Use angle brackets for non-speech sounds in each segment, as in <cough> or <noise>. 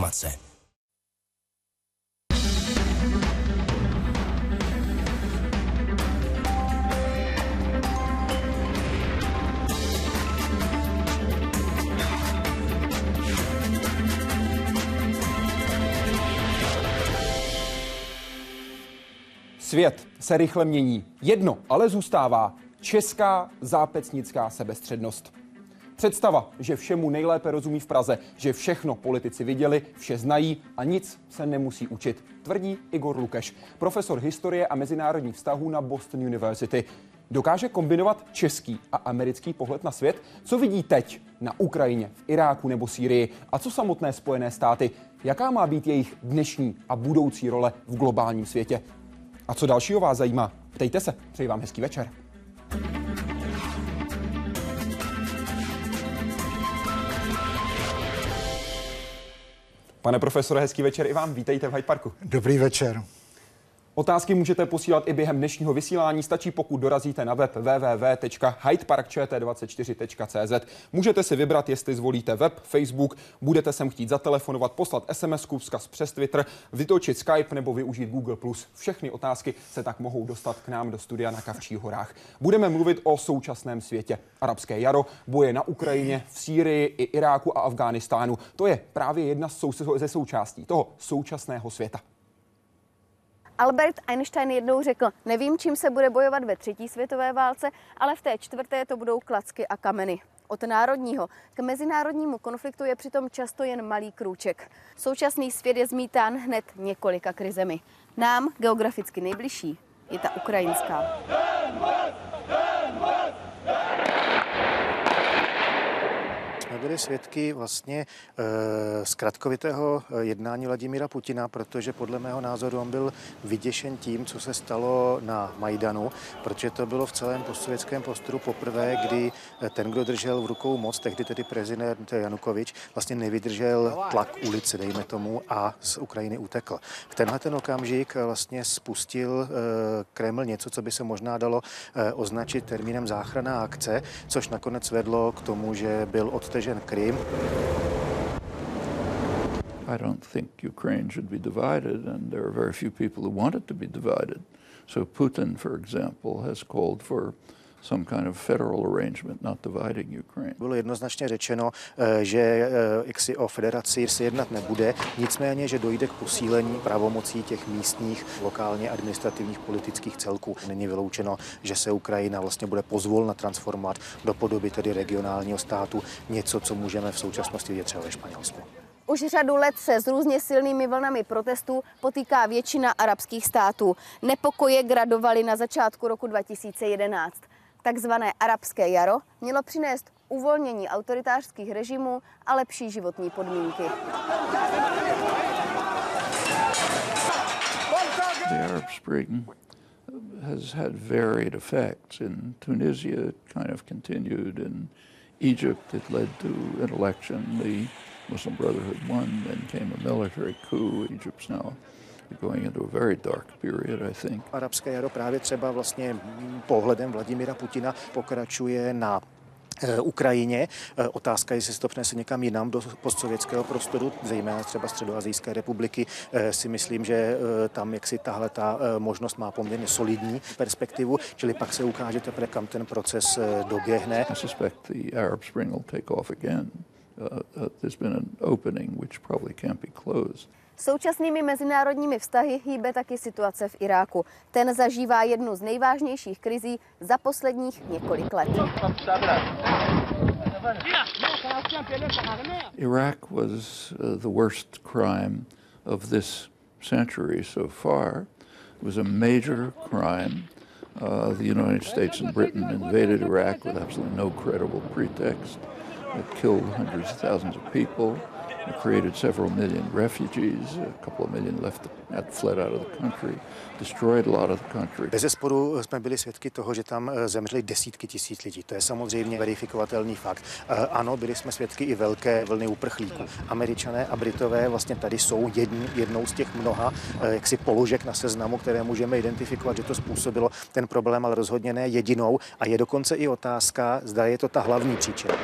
informace. Svět se rychle mění. Jedno ale zůstává. Česká zápecnická sebestřednost. Představa, že všemu nejlépe rozumí v Praze, že všechno politici viděli, vše znají a nic se nemusí učit, tvrdí Igor Lukeš, profesor historie a mezinárodních vztahů na Boston University. Dokáže kombinovat český a americký pohled na svět? Co vidí teď na Ukrajině, v Iráku nebo Sýrii? A co samotné Spojené státy? Jaká má být jejich dnešní a budoucí role v globálním světě? A co dalšího vás zajímá? Ptejte se. Přeji vám hezký večer. Pane profesore, hezký večer i vám. Vítejte v Hyde Parku. Dobrý večer. Otázky můžete posílat i během dnešního vysílání. Stačí, pokud dorazíte na web www.hydeparkčt24.cz. Můžete si vybrat, jestli zvolíte web, Facebook, budete sem chtít zatelefonovat, poslat SMS, vzkaz přes Twitter, vytočit Skype nebo využít Google+. Všechny otázky se tak mohou dostat k nám do studia na Kavčích horách. Budeme mluvit o současném světě. Arabské jaro, boje na Ukrajině, v Sýrii i Iráku a Afghánistánu. To je právě jedna ze součástí toho současného světa. Albert Einstein jednou řekl, nevím, čím se bude bojovat ve třetí světové válce, ale v té čtvrté to budou klacky a kameny. Od národního k mezinárodnímu konfliktu je přitom často jen malý krůček. Současný svět je zmítán hned několika krizemi. Nám, geograficky nejbližší, je ta ukrajinská. Byli svědky vlastně e, zkratkovitého eh, jednání Vladimíra Putina, protože podle mého názoru on byl vyděšen tím, co se stalo na Majdanu, protože to bylo v celém postsovětském prostoru poprvé, kdy eh, ten, kdo držel v rukou moc, tehdy tedy prezident Janukovič, vlastně nevydržel tlak ulice, dejme tomu, a z Ukrajiny utekl. V tenhle ten okamžik vlastně spustil Kreml něco, co by se možná dalo označit termínem záchrana akce, což nakonec vedlo k tomu, že byl odtežen Krim. I don't think Ukraine should be divided, and there are very few people who want it to be divided. So Putin, for example, has called for some kind of federal arrangement not dividing Ukraine. Bylo jednoznačně řečeno, eh, že eh, jaksi o federaci se jednat nebude, nicméně, že dojde k posílení pravomocí těch místních, lokálně administrativních politických celků. Není vyloučeno, že se Ukrajina vlastně bude pozvolna transformovat do podoby tedy regionálního státu, něco, co můžeme v současnosti vidět třeba ve Španělsku. Už řadu let se s různě silnými vlnami protestů potýká většina arabských států. Nepokoje gradovaly na začátku roku 2011 takzvané arabské jaro mělo přinést uvolnění autoritářských režimů a lepší životní podmínky. The Arab Spring has had varied effects. In Tunisia, it kind of continued. In Egypt, it led to an election. The Muslim Brotherhood won, then came a military coup. Egypt's now going into a very dark period, I think. Arabské jaro právě třeba vlastně pohledem Vladimira Putina pokračuje na eh, Ukrajině. Eh, otázka je, jestli se to přinese někam jinam do postsovětského prostoru, zejména třeba Středoazijské republiky. Eh, si myslím, že tam jaksi tahle ta možnost má poměrně solidní perspektivu, čili pak se ukáže teprve, kam ten proces doběhne. I suspect the Arab Spring will take off again. Uh, uh, there's been an opening which probably can't be closed. Současnými mezinárodními vztahy hýbe taky situace v Iráku. Ten zažívá jednu z nejvážnějších krizí za posledních několik let. Iraq was uh, the worst crime of this century so far. It was a major crime. Uh, the United States and Britain invaded Iraq with absolutely no credible pretext. It killed hundreds of thousands of people. Created several million refugees, a couple of million left had fled out of the country, destroyed a lot of the country. Bez sporu jsme byli svědky toho, že tam eh, zemřeli desítky tisíc lidí. To je samozřejmě verifikovatelný fakt. Eh, ano, byli jsme svědky i velké vlny uprchlíků. Američané a Britové vlastně tady jsou jední, jednou z těch mnoha eh, jaksi položek na seznamu, které můžeme identifikovat, že to způsobilo ten problém, ale rozhodně ne jedinou. A je dokonce i otázka, zda je to ta hlavní příčina.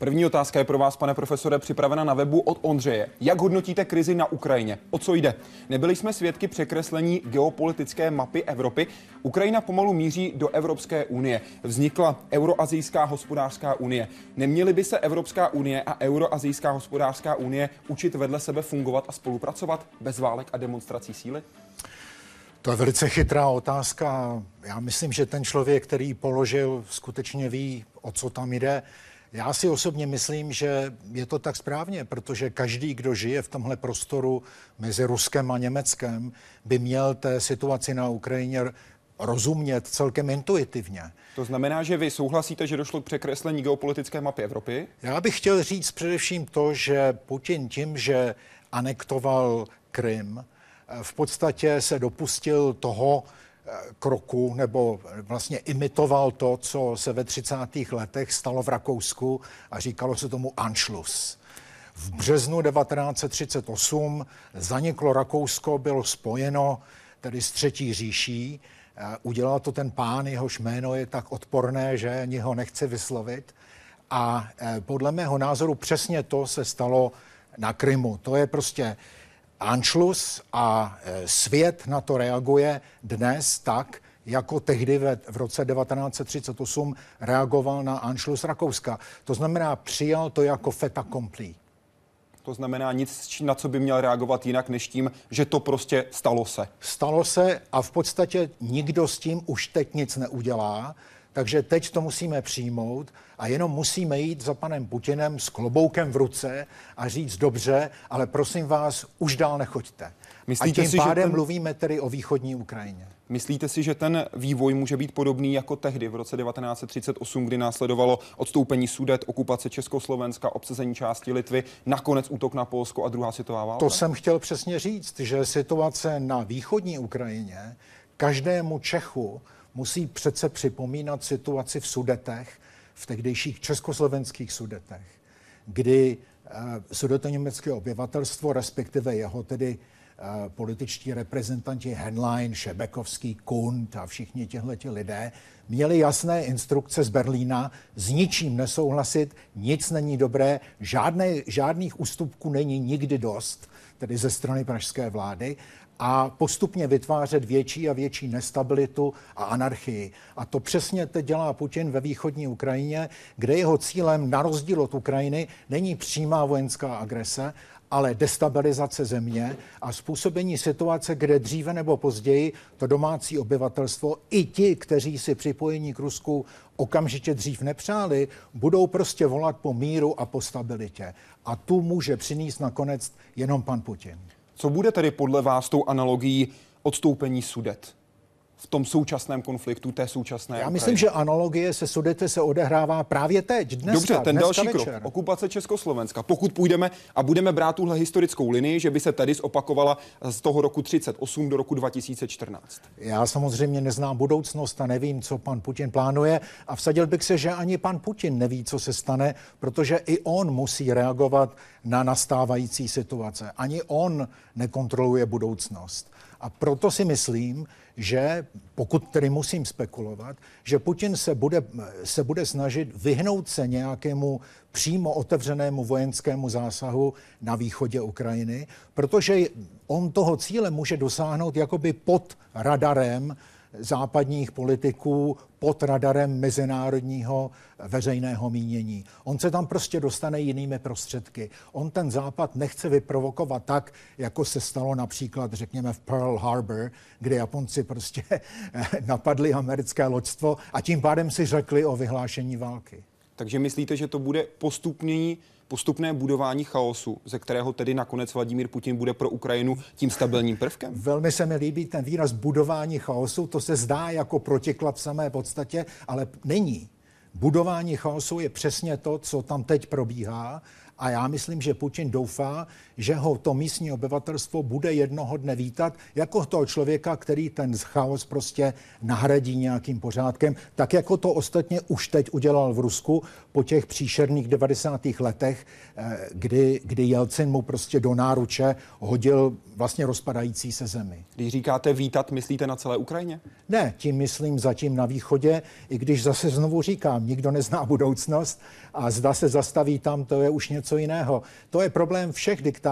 První otázka je pro vás, pane profesore, připravena na webu od Ondřeje. Jak hodnotíte krizi na Ukrajině? O co jde? Nebyli jsme svědky překreslení geopolitické mapy Evropy. Ukrajina pomalu míří do Evropské unie. Vznikla Euroazijská hospodářská unie. Neměly by se Evropská unie a Euroazijská hospodářská unie učit vedle sebe fungovat a spolupracovat bez válek a demonstrací síly? To je velice chytrá otázka. Já myslím, že ten člověk, který položil, skutečně ví, o co tam jde. Já si osobně myslím, že je to tak správně, protože každý, kdo žije v tomhle prostoru mezi Ruskem a Německem, by měl té situaci na Ukrajině rozumět celkem intuitivně. To znamená, že vy souhlasíte, že došlo k překreslení geopolitické mapy Evropy? Já bych chtěl říct především to, že Putin tím, že anektoval Krym, v podstatě se dopustil toho kroku, nebo vlastně imitoval to, co se ve 30. letech stalo v Rakousku a říkalo se tomu Anschluss. V březnu 1938 zaniklo Rakousko, bylo spojeno tedy s Třetí říší. Eh, udělal to ten pán, jehož jméno je tak odporné, že ani ho nechci vyslovit. A eh, podle mého názoru přesně to se stalo na Krymu. To je prostě Anschluss a e, svět na to reaguje dnes tak, jako tehdy ve, v roce 1938 reagoval na Anschluss Rakouska. To znamená, přijal to jako feta complete. To znamená nic, na co by měl reagovat jinak, než tím, že to prostě stalo se. Stalo se a v podstatě nikdo s tím už teď nic neudělá. Takže teď to musíme přijmout a jenom musíme jít za panem Putinem s kloboukem v ruce a říct dobře, ale prosím vás, už dál nechoďte. Myslíte a tím si, pádem že ten... mluvíme tedy o východní Ukrajině. Myslíte si, že ten vývoj může být podobný jako tehdy v roce 1938, kdy následovalo odstoupení Sudet, okupace Československa, obsazení části Litvy, nakonec útok na Polsko a druhá světová válka? To jsem chtěl přesně říct, že situace na východní Ukrajině každému Čechu musí přece připomínat situaci v Sudetech, v tehdejších československých Sudetech, kdy uh, sudetoněmecké obyvatelstvo, respektive jeho tedy uh, političtí reprezentanti Henlein, Šebekovský, Kund a všichni těhleti lidé měli jasné instrukce z Berlína, s ničím nesouhlasit, nic není dobré, žádné, žádných ústupků není nikdy dost, tedy ze strany pražské vlády a postupně vytvářet větší a větší nestabilitu a anarchii. A to přesně teď dělá Putin ve východní Ukrajině, kde jeho cílem, na rozdíl od Ukrajiny, není přímá vojenská agrese, ale destabilizace země a způsobení situace, kde dříve nebo později to domácí obyvatelstvo i ti, kteří si připojení k Rusku okamžitě dřív nepřáli, budou prostě volat po míru a po stabilitě. A tu může přinést nakonec jenom pan Putin. Co bude tedy podle vás tou analogií odstoupení sudet? V tom současném konfliktu té současné Já myslím, že analogie se Sudety se odehrává právě teď, dneska, Dobře, ten dneska další večer. krok, okupace Československa. Pokud půjdeme a budeme brát tuhle historickou linii, že by se tady zopakovala z toho roku 38 do roku 2014. Já samozřejmě neznám budoucnost a nevím, co pan Putin plánuje a vsadil bych se, že ani pan Putin neví, co se stane, protože i on musí reagovat na nastávající situace. Ani on nekontroluje budoucnost. A proto si myslím, že pokud tedy musím spekulovat, že Putin se bude, se bude snažit vyhnout se nějakému přímo otevřenému vojenskému zásahu na východě Ukrajiny, protože on toho cíle může dosáhnout jakoby pod radarem západních politiků pod radarem mezinárodního veřejného mínění. On se tam prostě dostane jinými prostředky. On ten západ nechce vyprovokovat tak, jako se stalo například, řekněme, v Pearl Harbor, kde Japonci prostě <laughs> napadli americké loďstvo a tím pádem si řekli o vyhlášení války. Takže myslíte, že to bude postupný postupné budování chaosu, ze kterého tedy nakonec Vladimír Putin bude pro Ukrajinu tím stabilním prvkem? Velmi se mi líbí ten výraz budování chaosu. To se zdá jako protiklad v samé podstatě, ale není. Budování chaosu je přesně to, co tam teď probíhá A já myslím, že Putin doufá, že ho to místní obyvatelstvo bude jednoho dne vítat jako toho člověka, který ten chaos prostě nahradí nějakým pořádkem, tak jako to ostatně už teď udělal v Rusku po těch příšerných 90. letech, eh, kdy, kdy Jelcin mu prostě do náruče hodil vlastně rozpadající se zemi. Když říkáte vítat, myslíte na celé Ukrajině? Ne, tím myslím zatím na východě, i když zase znovu říkám, nikdo nezná budoucnost a zda se zastaví tam, to je už něco jiného. To je problém všech diktátorů,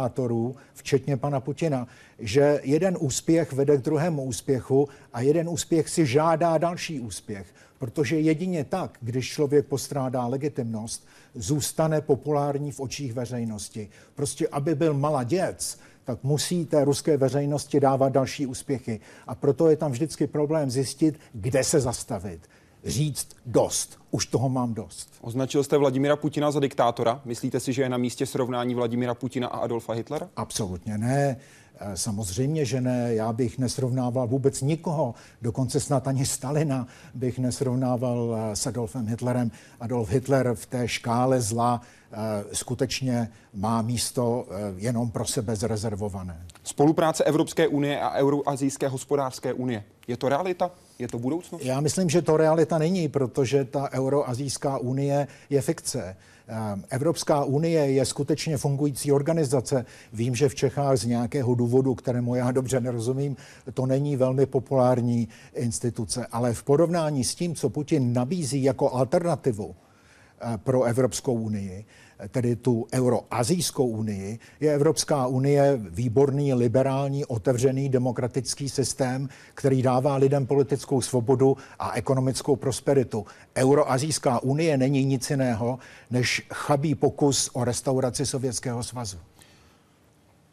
včetně pana Putina, že jeden úspěch vede k druhému úspěchu a jeden úspěch si žádá další úspěch. Protože jedině tak, když člověk postrádá legitimnost, zůstane populární v očích veřejnosti. Prostě, aby byl maladěc, tak musí té ruské veřejnosti dávat další úspěchy. A proto je tam vždycky problém zjistit, kde se zastavit. Říct dost. Už toho mám dost. Označil jste Vladimira Putina za diktátora. Myslíte si, že je na místě srovnání Vladimira Putina a Adolfa Hitlera? Absolutně ne. Eh, samozřejmě, že ne. Já bych nesrovnával vůbec nikoho, dokonce snad ani Stalina bych nesrovnával eh, s Adolfem Hitlerem. Adolf Hitler v té škále zla eh, skutečně má místo jenom pro sebe zrezervované. Spolupráce Evropské unie a Euroazijské hospodářské unie. Je to realita? Je to budoucnost? Já myslím, že to realita není, protože ta Euroazijská unie je fikce. Ehm, Evropská unie je skutečně fungující organizace. Vím, že v Čechách z nějakého důvodu, kterému já dobře nerozumím, to není velmi populární instituce, ale v porovnání s tím, co Putin nabízí jako alternativu eh, pro Evropskou unii, tedy tu Euroazijskou unii, je Evropská unie výborný, liberální, otevřený demokratický systém, který dává lidem politickou svobodu a ekonomickou prosperitu. Euroazijská unie není nic jiného než chabý pokus o restauraci Sovětského svazu.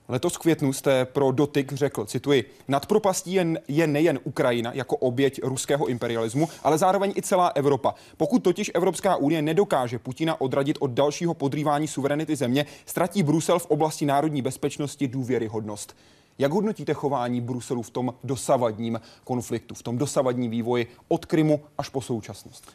Letos v květnu jste pro dotyk řekl, cituji, nad propastí je, je nejen Ukrajina jako oběť ruského imperialismu, ale zároveň i celá Evropa. Pokud totiž Evropská unie nedokáže Putina odradit od dalšího podrývání suverenity země, ztratí Brusel v oblasti národní bezpečnosti důvěryhodnost. Jak hodnotíte chování Bruselu v tom dosavadním konfliktu, v tom dosavadním vývoji od Krymu až po současnost?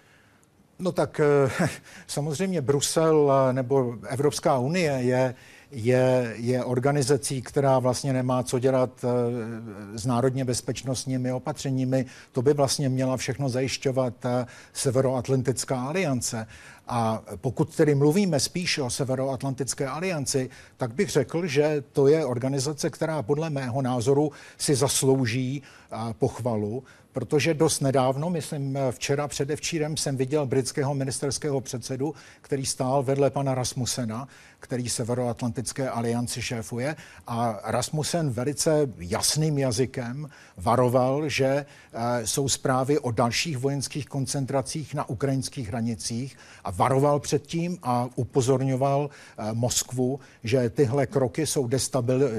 No tak eh, <laughs> samozřejmě Brusel eh, nebo Evropská unie je je, je organizací, která vlastně nemá co dělat eh, s národně bezpečnostními opatřeními. To by vlastně měla všechno zajišťovat eh, Severoatlantická aliance. A pokud tedy mluvíme spíš o Severoatlantické alianci, tak bych řekl, že to je organizace, která podle mého názoru si zaslouží eh, pochvalu, protože dost nedávno, myslím včera předevčírem, jsem viděl britského ministerského předsedu, který stál vedle pana Rasmusena, který Severoatlantické alianci šéfuje. A Rasmussen velice jasným jazykem varoval, že eh, jsou zprávy o dalších vojenských koncentracích na ukrajinských hranicích a varoval před tím a upozorňoval eh, Moskvu, že tyhle kroky jsou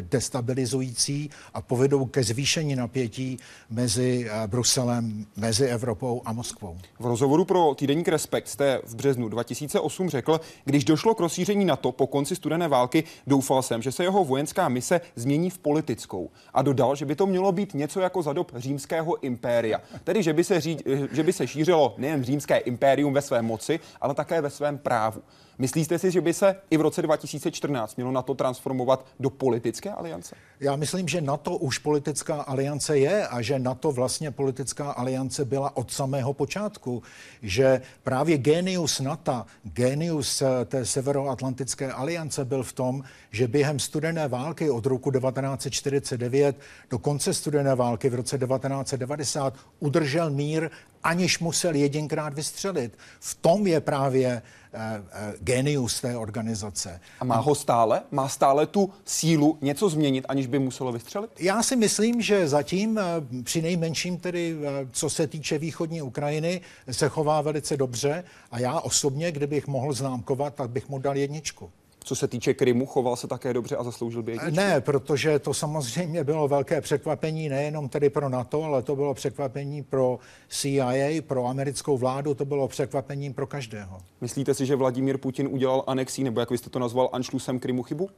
destabilizující a povedou ke zvýšení napětí mezi eh, Bruselem, mezi Evropou a Moskvou. V rozhovoru pro týdeník Respekt jste v březnu 2008 řekl, když došlo k rozšíření NATO po konci studené války, doufal jsem, že se jeho vojenská mise změní v politickou. A dodal, že by to mělo být něco jako za dob římského impéria. Tedy, že by se, ří, že by se šířilo nejen římské impérium ve své moci, ale také ve svém právu. Myslíte si, že by se i v roce 2014 mělo NATO transformovat do politické aliance? Já myslím, že NATO už politická aliance je a že NATO vlastně politická aliance byla od samého počátku. Že právě genius NATO, genius eh, té severoatlantické aliance byl v tom, že během studené války od roku 1949 do konce studené války v roce 1990 udržel mír, aniž musel jedinkrát vystřelit. V tom je právě Eh, eh, genius té organizace. A má ho stále? Má stále tu sílu něco změnit, aniž by muselo vystřelit? Já si myslím, že zatím eh, při nejmenším tedy, co se týče východní Ukrajiny, se chová velice dobře a já osobně, kdybych mohl známkovat, tak bych mu dal jedničku. Co se týče Krymu, choval se také dobře a zasloužil by jedničku? Ne, protože to samozřejmě bylo velké překvapení nejenom tedy pro NATO, ale to bylo překvapení pro CIA, pro americkou vládu, to bylo překvapení pro každého. Myslíte si, že Vladimír Putin udělal anexí, nebo jak vy jste to nazval, Anšlusem Krymu chybu?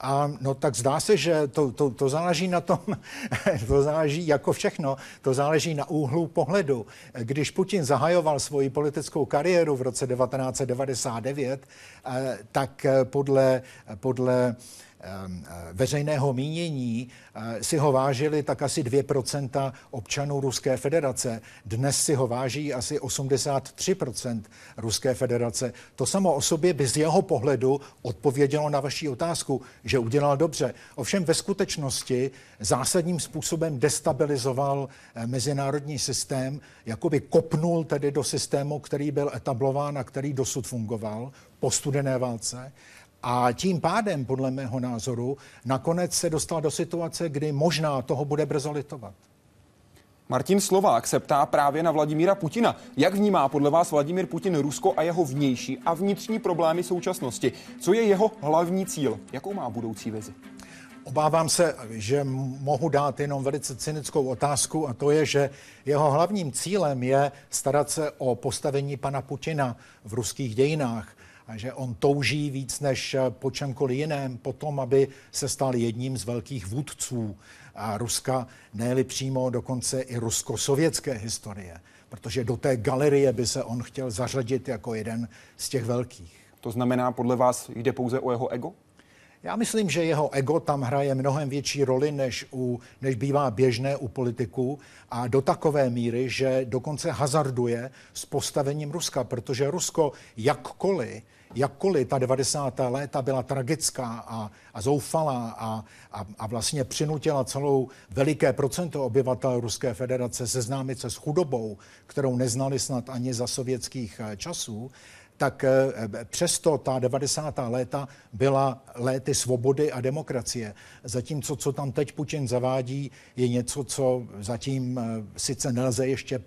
A no tak zdá se, že to, to, to záleží na tom, <laughs> to záleží jako všechno, to záleží na úhlu pohledu. Když Putin zahajoval svoji politickou kariéru v roce 1999, eh, tak podle, podle eh, veřejného mínění eh, si ho vážili tak asi 2% občanů Ruské federace. Dnes si ho váží asi 83% Ruské federace. To samo o sobě by z jeho pohledu odpovědělo na vaši otázku, že udělal dobře. Ovšem ve skutečnosti zásadním způsobem destabilizoval eh, mezinárodní systém, jakoby kopnul tedy do systému, který byl etablován a který dosud fungoval po studené válce a tím pádem, podle mého názoru, nakonec se dostal do situace, kdy možná toho bude brzo litovat. Martin Slovák se ptá právě na Vladimíra Putina. Jak vnímá podle vás Vladimír Putin Rusko a jeho vnější a vnitřní problémy současnosti? Co je jeho hlavní cíl? Jakou má budoucí vizi? Obávám se, že mohu dát jenom velice cynickou otázku a to je, že jeho hlavním cílem je starat se o postavení pana Putina v ruských dějinách a že on touží víc než eh, po čemkoliv jiném potom, aby se stal jedním z velkých vůdců a Ruska, ne přímo dokonce i rusko-sovětské historie, protože do té galerie by se on chtěl zařadit jako jeden z těch velkých. To znamená, podle vás jde pouze o jeho ego? Já myslím, že jeho ego tam hraje mnohem větší roli, než, u, než bývá běžné u politiků a do takové míry, že dokonce hazarduje s postavením Ruska, protože Rusko jakkoliv jakkoliv ta 90. léta byla tragická a, a zoufalá a, a, a vlastně přinutila celou veliké procento obyvatel Ruské federace seznámit se s chudobou, kterou neznali snad ani za sovětských eh, časů, tak eh, přesto ta 90. léta byla léty svobody a demokracie. Zatímco, co tam teď Putin zavádí, je něco, co zatím eh, sice nelze ještě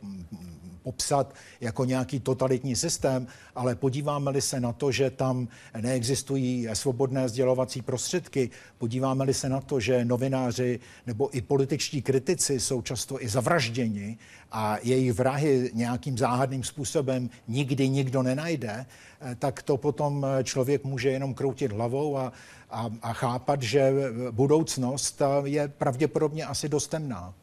popsat jako nějaký totalitní systém, ale podíváme-li se na to, že tam neexistují svobodné sdělovací prostředky, podíváme-li se na to, že novináři nebo i političtí kritici jsou často i zavražděni a jejich vrahy nějakým záhadným způsobem nikdy nikdo nenajde, eh, tak to potom člověk může jenom kroutit hlavou a, a, a chápat, že budoucnost eh, je pravděpodobně asi dost temná.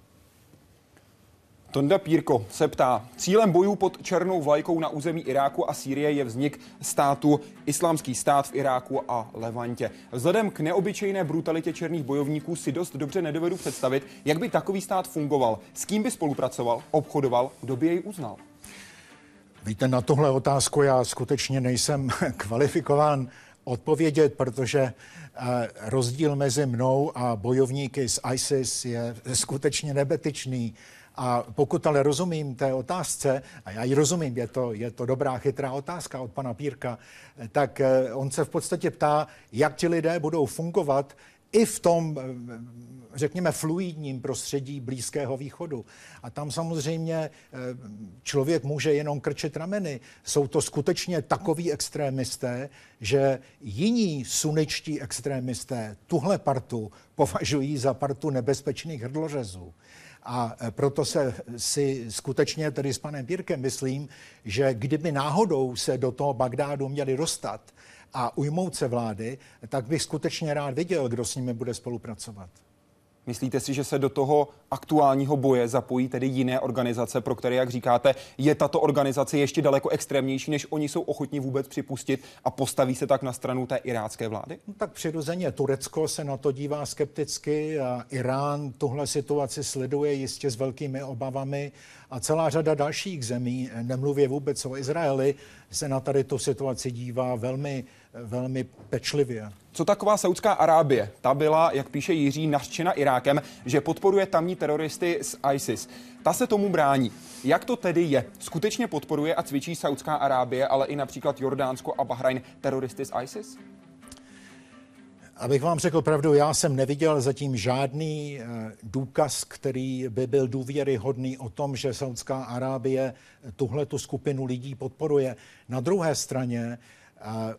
Tonda Pírko se ptá, cílem bojů pod černou vlajkou na území Iráku a Sýrie je vznik státu Islámský stát v Iráku a Levantě. Vzhledem k neobyčejné brutalitě černých bojovníků si dost dobře nedovedu představit, jak by takový stát fungoval, s kým by spolupracoval, obchodoval, kdo by jej uznal. Víte, na tohle otázku já skutečně nejsem <laughs> kvalifikován odpovědět, protože eh, rozdíl mezi mnou a bojovníky z ISIS je skutečně nebetyčný. A pokud ale rozumím té otázce, a já ji rozumím, je to, je to dobrá, chytrá otázka od pana Pírka, tak eh, on se v podstatě ptá, jak ti lidé budou fungovat i v tom, eh, řekněme, fluidním prostředí Blízkého východu. A tam samozřejmě eh, člověk může jenom krčit rameny. Jsou to skutečně takoví extrémisté, že jiní suničtí extrémisté tuhle partu považují za partu nebezpečných hrdlořezů. A e, proto se si skutečně tedy s panem Pírkem myslím, že kdyby náhodou se do toho Bagdádu měli dostat a ujmout se vlády, tak bych skutečně rád viděl, kdo s nimi bude spolupracovat. Myslíte si, že se do toho aktuálního boje zapojí tedy jiné organizace, pro které, jak říkáte, je tato organizace ještě daleko extrémnější, než oni jsou ochotní vůbec připustit a postaví se tak na stranu té irácké vlády? No, tak přirozeně Turecko se na to dívá skepticky a Irán tuhle situaci sleduje jistě s velkými obavami a celá řada dalších zemí, nemluvě vůbec o Izraeli, se na tady tu situaci dívá velmi, velmi pečlivě. Co taková Saudská Arábie? Ta byla, jak píše Jiří, nařčena Irákem, že podporuje tamní teroristy z ISIS. Ta se tomu brání. Jak to tedy je? Skutečně podporuje a cvičí Saudská Arábie, ale i například Jordánsko a Bahrajn teroristy z ISIS? Abych vám řekl pravdu, já jsem neviděl zatím žádný eh, důkaz, který by byl důvěryhodný o tom, že Saudská Arábie tuhle tu skupinu lidí podporuje. Na druhé straně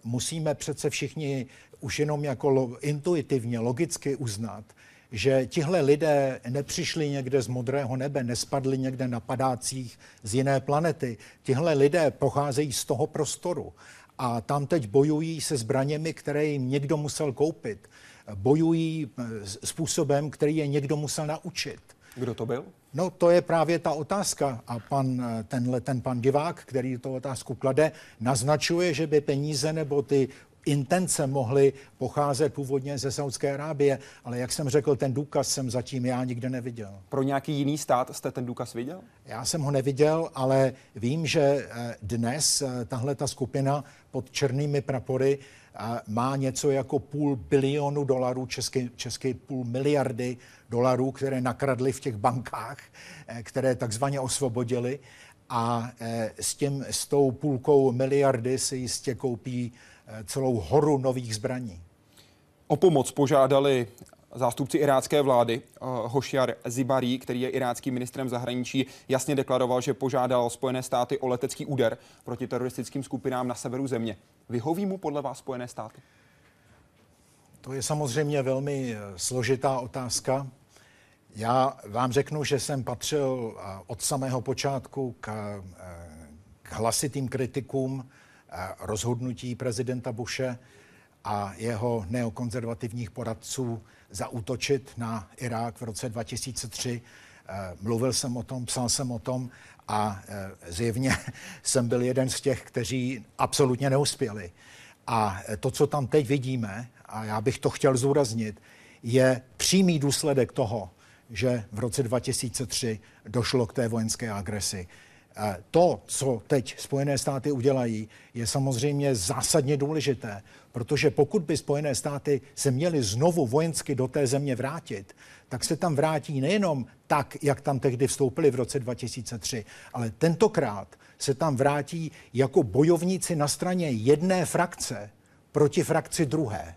musíme přece všichni už jenom jako intuitivně, logicky uznat, že tihle lidé nepřišli někde z modrého nebe, nespadli někde na padácích z jiné planety. Tihle lidé pocházejí z toho prostoru. a tam teď bojují se zbraněmi, které jim někdo musel koupit. Bojují eh, způsobem, který je někdo musel naučit. Kdo to byl? No to je právě ta otázka a pan, eh, tenhle, ten pan divák, který tu otázku klade, naznačuje, že by peníze nebo ty intence mohly pocházet původně ze Saudské Arábie, ale jak jsem řekl, ten důkaz jsem zatím já nikde neviděl. Pro nějaký jiný stát jste ten důkaz viděl? Já jsem ho neviděl, ale vím, že eh, dnes eh, tahle ta skupina pod černými prapory má něco jako půl bilionu dolarů, české, české půl miliardy dolarů, které nakradli v těch bankách, eh, které takzvaně osvobodili a s, tím, s tou půlkou miliardy si jistě koupí celou horu nových zbraní. O pomoc požádali zástupci irácké vlády. Eh, Hošiar Zibari, který je iráckým ministrem zahraničí, jasně deklaroval, že požádal Spojené státy o letecký úder proti teroristickým skupinám na severu země. Vyhoví mu podle vás Spojené státy? To je samozřejmě velmi eh, složitá otázka. Já vám řeknu, že jsem patřil eh, od samého počátku k, k hlasitým kritikům rozhodnutí prezidenta Bushe a jeho neokonzervativních poradců zaútočit na Irák v roce 2003. Eh, mluvil jsem o tom, psal jsem o tom a eh, zjevně <laughs> jsem byl jeden z těch, kteří absolutně neuspěli. A eh, to, co tam teď vidíme, a já bych to chtěl zúraznit, je přímý důsledek toho, že v roce 2003 došlo k té vojenské agresi. To, co teď Spojené státy udělají, je samozřejmě zásadně důležité, protože pokud by Spojené státy se měly znovu vojensky do té země vrátit, tak se tam vrátí nejenom tak, jak tam tehdy vstoupili v roce 2003, ale tentokrát se tam vrátí jako bojovníci na straně jedné frakce proti frakci druhé.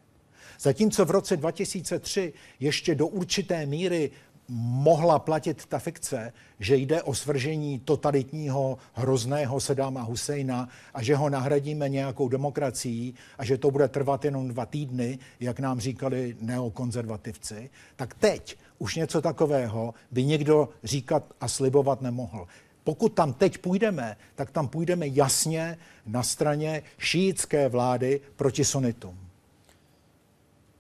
Zatímco v roce 2003 ještě do určité míry mohla platit ta fikce, že jde o svržení totalitního hrozného Sedáma Husejna a že ho nahradíme nějakou demokracií a že to bude trvat jenom dva týdny, jak nám říkali neokonzervativci, tak teď už něco takového by někdo říkat a slibovat nemohl. Pokud tam teď půjdeme, tak tam půjdeme jasně na straně šíjické vlády proti sunitům.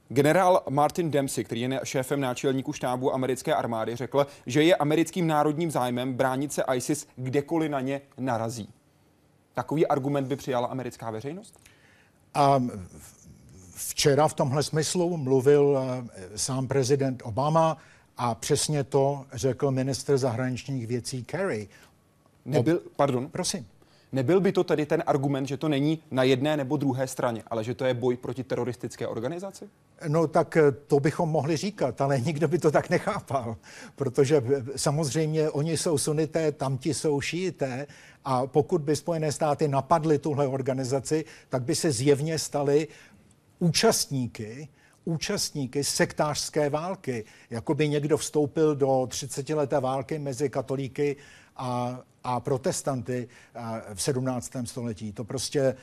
Generál Martin Dempsey, který je šéfem náčelníku štábu americké armády, řekl, že je americkým národním zájmem bránit se ISIS kdekoliv na ně narazí. Takový argument by přijala americká veřejnost? A včera v tomhle smyslu mluvil eh, sám prezident Obama a přesně to řekl minister zahraničních věcí Kerry. Nebyl, pardon. Prosím. Nebyl by to tedy ten argument, že to není na jedné nebo druhé straně, ale že to je boj proti teroristické organizaci? No tak eh, to bychom mohli říkat, ale <laughs> nikdo by to tak nechápal, protože eh, samozřejmě oni jsou sunité, tamti jsou šíité a pokud by Spojené státy napadly tuhle organizaci, tak by se zjevně stali účastníky účastníky sektářské války, jako by někdo vstoupil do 30-leté války mezi katolíky a, a protestanty v 17. století. To prostě e,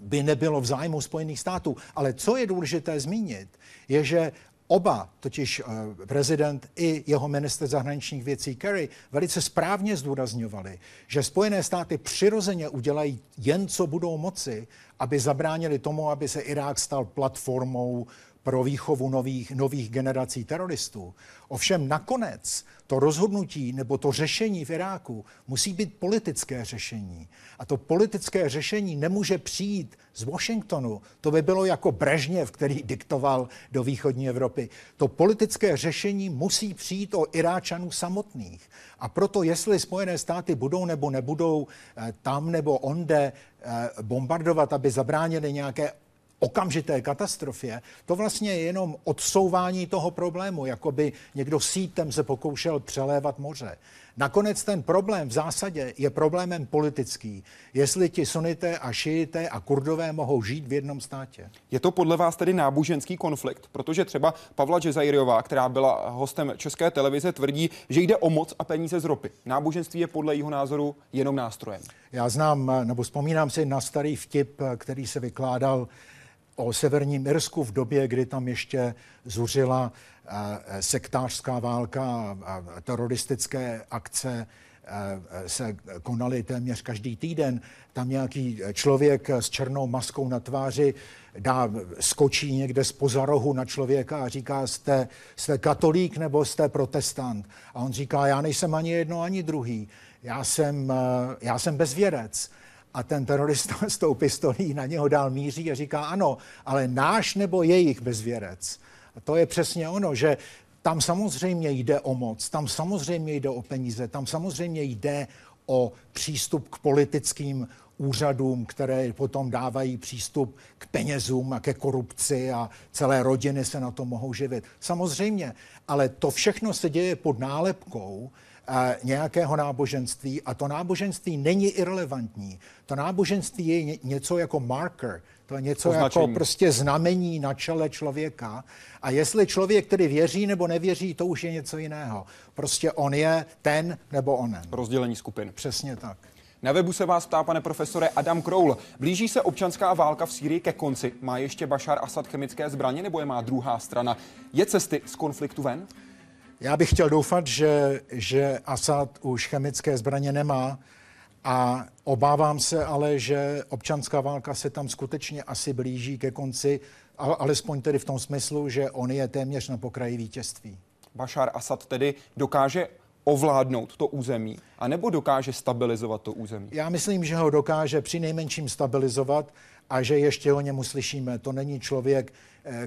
by nebylo v zájmu Spojených států. Ale co je důležité zmínit, je, že Oba, totiž e, prezident i jeho minister zahraničních věcí Kerry, velice správně zdůrazňovali, že Spojené státy přirozeně udělají jen, co budou moci, aby zabránili tomu, aby se Irák stal platformou pro výchovu nových, nových generací teroristů. Ovšem nakonec to rozhodnutí nebo to řešení v Iráku musí být politické řešení. A to politické řešení nemůže přijít z Washingtonu. To by bylo jako Brežněv, který diktoval do východní Evropy. To politické řešení musí přijít o Iráčanů samotných. A proto, jestli Spojené státy budou nebo nebudou eh, tam nebo onde eh, bombardovat, aby zabránili nějaké okamžité katastrofě, to vlastně je jenom odsouvání toho problému, jako by někdo sítem se pokoušel přelévat moře. Nakonec ten problém v zásadě je problémem politický. Jestli ti sunité a šijité a kurdové mohou žít v jednom státě. Je to podle vás tedy náboženský konflikt? Protože třeba Pavla Džezajriová, která byla hostem České televize, tvrdí, že jde o moc a peníze z ropy. Náboženství je podle jeho názoru jenom nástrojem. Já znám, nebo vzpomínám si na starý vtip, který se vykládal o severním Irsku v době, kdy tam ještě zuřila eh, sektářská válka a teroristické akce se konaly téměř každý týden. Tam nějaký člověk s černou maskou na tváři dá, skočí někde z rohu na člověka a říká, jste, jste katolík nebo jste protestant? A on říká, já nejsem ani jedno, ani druhý. Já jsem, já jsem bezvěrec. A ten terorista <laughs> s tou pistolí na něho dál míří a říká, ano, ale náš nebo jejich bezvěrec. A to je přesně ono, že tam samozřejmě jde o moc, tam samozřejmě jde o peníze, tam samozřejmě jde o přístup k politickým úřadům, které potom dávají přístup k penězům a ke korupci a celé rodiny se na to mohou živit. Samozřejmě, ale to všechno se děje pod nálepkou nějakého náboženství a to náboženství není irrelevantní. To náboženství je něco jako marker, to je něco Označení. jako prostě znamení na čele člověka. A jestli člověk tedy věří nebo nevěří, to už je něco jiného. Prostě on je ten nebo onen. Rozdělení skupin. Přesně tak. Na webu se vás ptá, pane profesore, Adam Kroul. Blíží se občanská válka v Sýrii ke konci. Má ještě Bashar Assad chemické zbraně nebo je má druhá strana? Je cesty z konfliktu ven? Já bych chtěl doufat, že, že Assad už chemické zbraně nemá a obávám se ale, že občanská válka se tam skutečně asi blíží ke konci, alespoň tedy v tom smyslu, že on je téměř na pokraji vítězství. Bashar Assad tedy dokáže ovládnout to území, anebo dokáže stabilizovat to území? Já myslím, že ho dokáže při nejmenším stabilizovat a že ještě o němu slyšíme. To není člověk,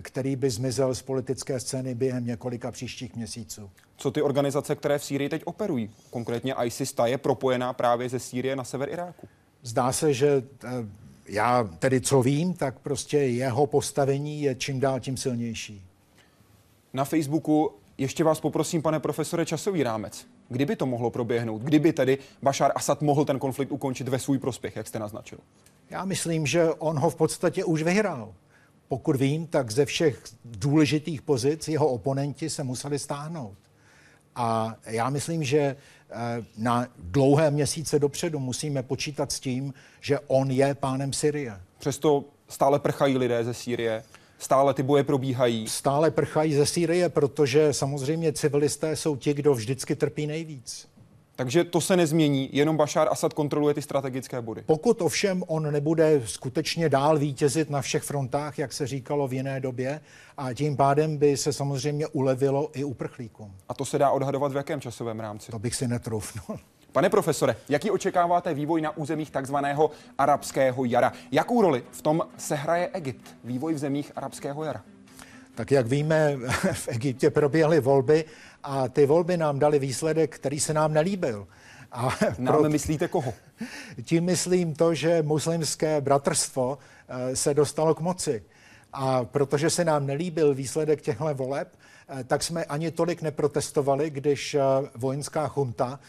který by zmizel z politické scény během několika příštích měsíců. Co ty organizace, které v Sýrii teď operují? Konkrétně ISIS, ta je propojená právě ze Sýrie na sever Iráku. Zdá se, že eh, já tedy co vím, tak prostě jeho postavení je čím dál tím silnější. Na Facebooku ještě vás poprosím, pane profesore, časový rámec. Kdyby to mohlo proběhnout? Kdyby tedy Bashar Assad mohl ten konflikt ukončit ve svůj prospěch, jak jste naznačil? Já myslím, že on ho v podstatě už vyhrál. Pokud vím, tak ze všech důležitých pozic jeho oponenti se museli stáhnout. A já myslím, že eh, na dlouhé měsíce dopředu musíme počítat s tím, že on je pánem Syrie. Přesto stále prchají lidé ze Sýrie. Stále ty boje probíhají. Stále prchají ze Sýrie, protože samozřejmě civilisté jsou ti, kdo vždycky trpí nejvíc. Takže to se nezmění, jenom Bashar Assad kontroluje ty strategické body. Pokud ovšem on nebude skutečně dál vítězit na všech frontách, jak se říkalo v jiné době, a tím pádem by se samozřejmě ulevilo i uprchlíkům. A to se dá odhadovat v jakém časovém rámci? To bych si netroufnul. <laughs> Pane profesore, jaký očekáváte vývoj na územích takzvaného arabského jara? Jakou roli v tom sehraje Egypt, vývoj v zemích arabského jara? Tak jak víme, <laughs> v Egyptě proběhly volby a ty volby nám dali výsledek, který se nám nelíbil. A <laughs> nám pro... myslíte koho? <laughs> Tím myslím to, že muslimské bratrstvo eh, se dostalo k moci. A protože se nám nelíbil výsledek těchto voleb, eh, tak jsme ani tolik neprotestovali, když eh, vojenská chunta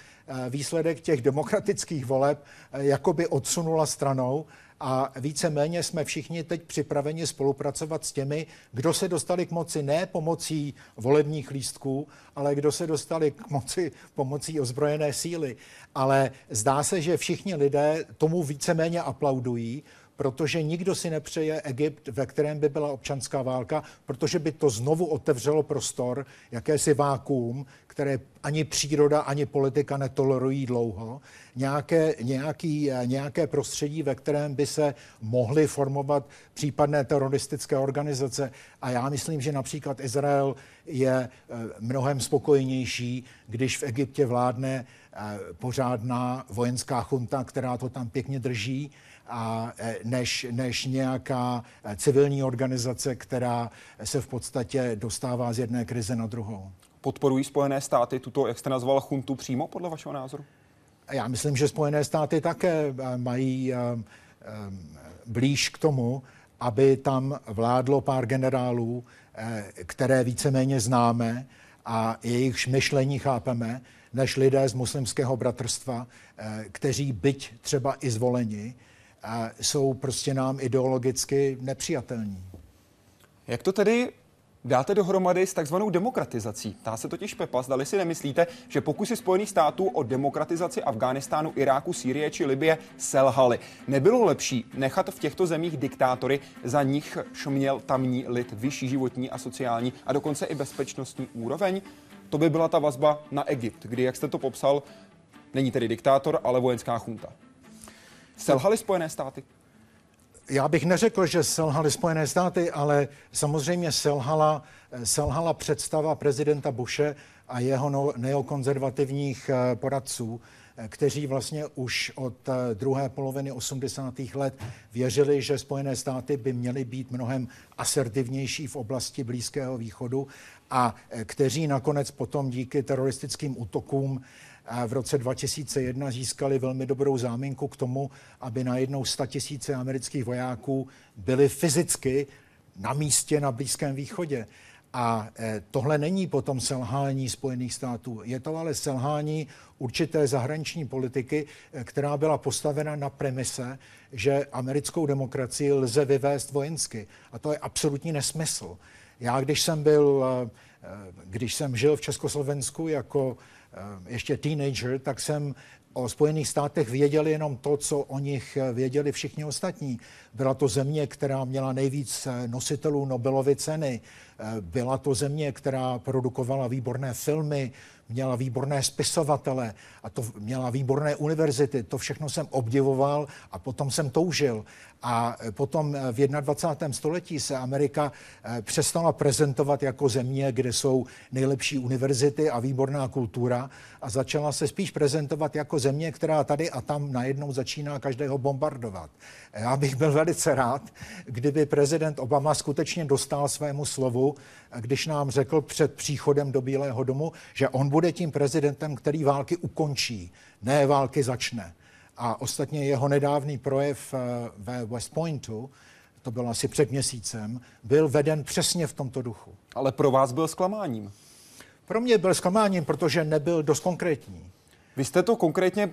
výsledek těch demokratických voleb jakoby odsunula stranou a víceméně jsme všichni teď připraveni spolupracovat s těmi, kdo se dostali k moci ne pomocí volebních lístků, ale kdo se dostali k moci pomocí ozbrojené síly. Ale zdá se, že všichni lidé tomu víceméně aplaudují, protože nikdo si nepřeje Egypt, ve kterém by byla občanská válka, protože by to znovu otevřelo prostor, jakési vákuum, které ani příroda, ani politika netolerují dlouho. Nějaké, nějaký, nějaké prostředí, ve kterém by se mohly formovat případné teroristické organizace. A já myslím, že například Izrael je eh, mnohem spokojenější, když v Egyptě vládne eh, pořádná vojenská chunta, která to tam pěkně drží a e, než, než nějaká e, civilní organizace, která se v podstatě dostává z jedné krize na druhou. Podporují Spojené státy tuto, jak jste nazval, chuntu přímo podle vašeho názoru? Já myslím, že Spojené státy také e, mají blíž k tomu, aby tam vládlo pár generálů, které víceméně známe a jejichž myšlení chápeme, než lidé z muslimského bratrstva, kteří byť třeba i zvoleni, jsou prostě nám ideologicky nepřijatelní. Jak to tedy dáte dohromady s takzvanou demokratizací? Tá se totiž Pepa, zdali si nemyslíte, že pokusy Spojených států o demokratizaci Afghánistánu, Iráku, Sýrie či Libie selhaly. Nebylo lepší nechat v těchto zemích diktátory, za nich šměl tamní lid vyšší životní a sociální a dokonce i bezpečnostní úroveň? To by byla ta vazba na Egypt, kdy, jak jste to popsal, Není tedy diktátor, ale vojenská chunta. Selhali Spojené státy? Já bych neřekl, že selhaly Spojené státy, ale samozřejmě selhala, selhala představa prezidenta Bushe a jeho neokonzervativních eh, poradců, eh, kteří vlastně už od eh, druhé poloviny 80. let věřili, že Spojené státy by měly být mnohem asertivnější v oblasti Blízkého východu a kteří nakonec potom díky teroristickým útokům v roce 2001 získali velmi dobrou záminku k tomu, aby najednou 100 tisíce amerických vojáků byli fyzicky na místě na Blízkém východě. A e, tohle není potom selhání Spojených států, je to ale selhání určité zahraniční politiky, e, která byla postavena na premise, že americkou demokracii lze vyvést vojensky. A to je absolutní nesmysl. Já, když jsem byl, e, když jsem žil v Československu jako ještě teenager, tak jsem o Spojených státech věděli jenom to, co o nich věděli všichni ostatní. Byla to země, která měla nejvíc nositelů Nobelovy ceny. Byla to země, která produkovala výborné filmy, měla výborné spisovatele a to měla výborné univerzity. To všechno jsem obdivoval a potom jsem toužil. A potom v 21. století se Amerika eh, přestala prezentovat jako země, kde jsou nejlepší univerzity a výborná kultura a začala se spíš prezentovat jako země, která tady a tam najednou začíná každého bombardovat. Já bych byl velice rád, kdyby prezident Obama skutečně dostal svému slovu, když nám řekl před příchodem do Bílého domu, že on bude tím prezidentem, který války ukončí, ne války začne. A ostatně jeho nedávný projev eh, ve West Pointu, to bylo asi před měsícem, byl veden přesně v tomto duchu. Ale pro vás byl zklamáním. Pro mě byl zklamáním, protože nebyl dost konkrétní. Vy jste to konkrétně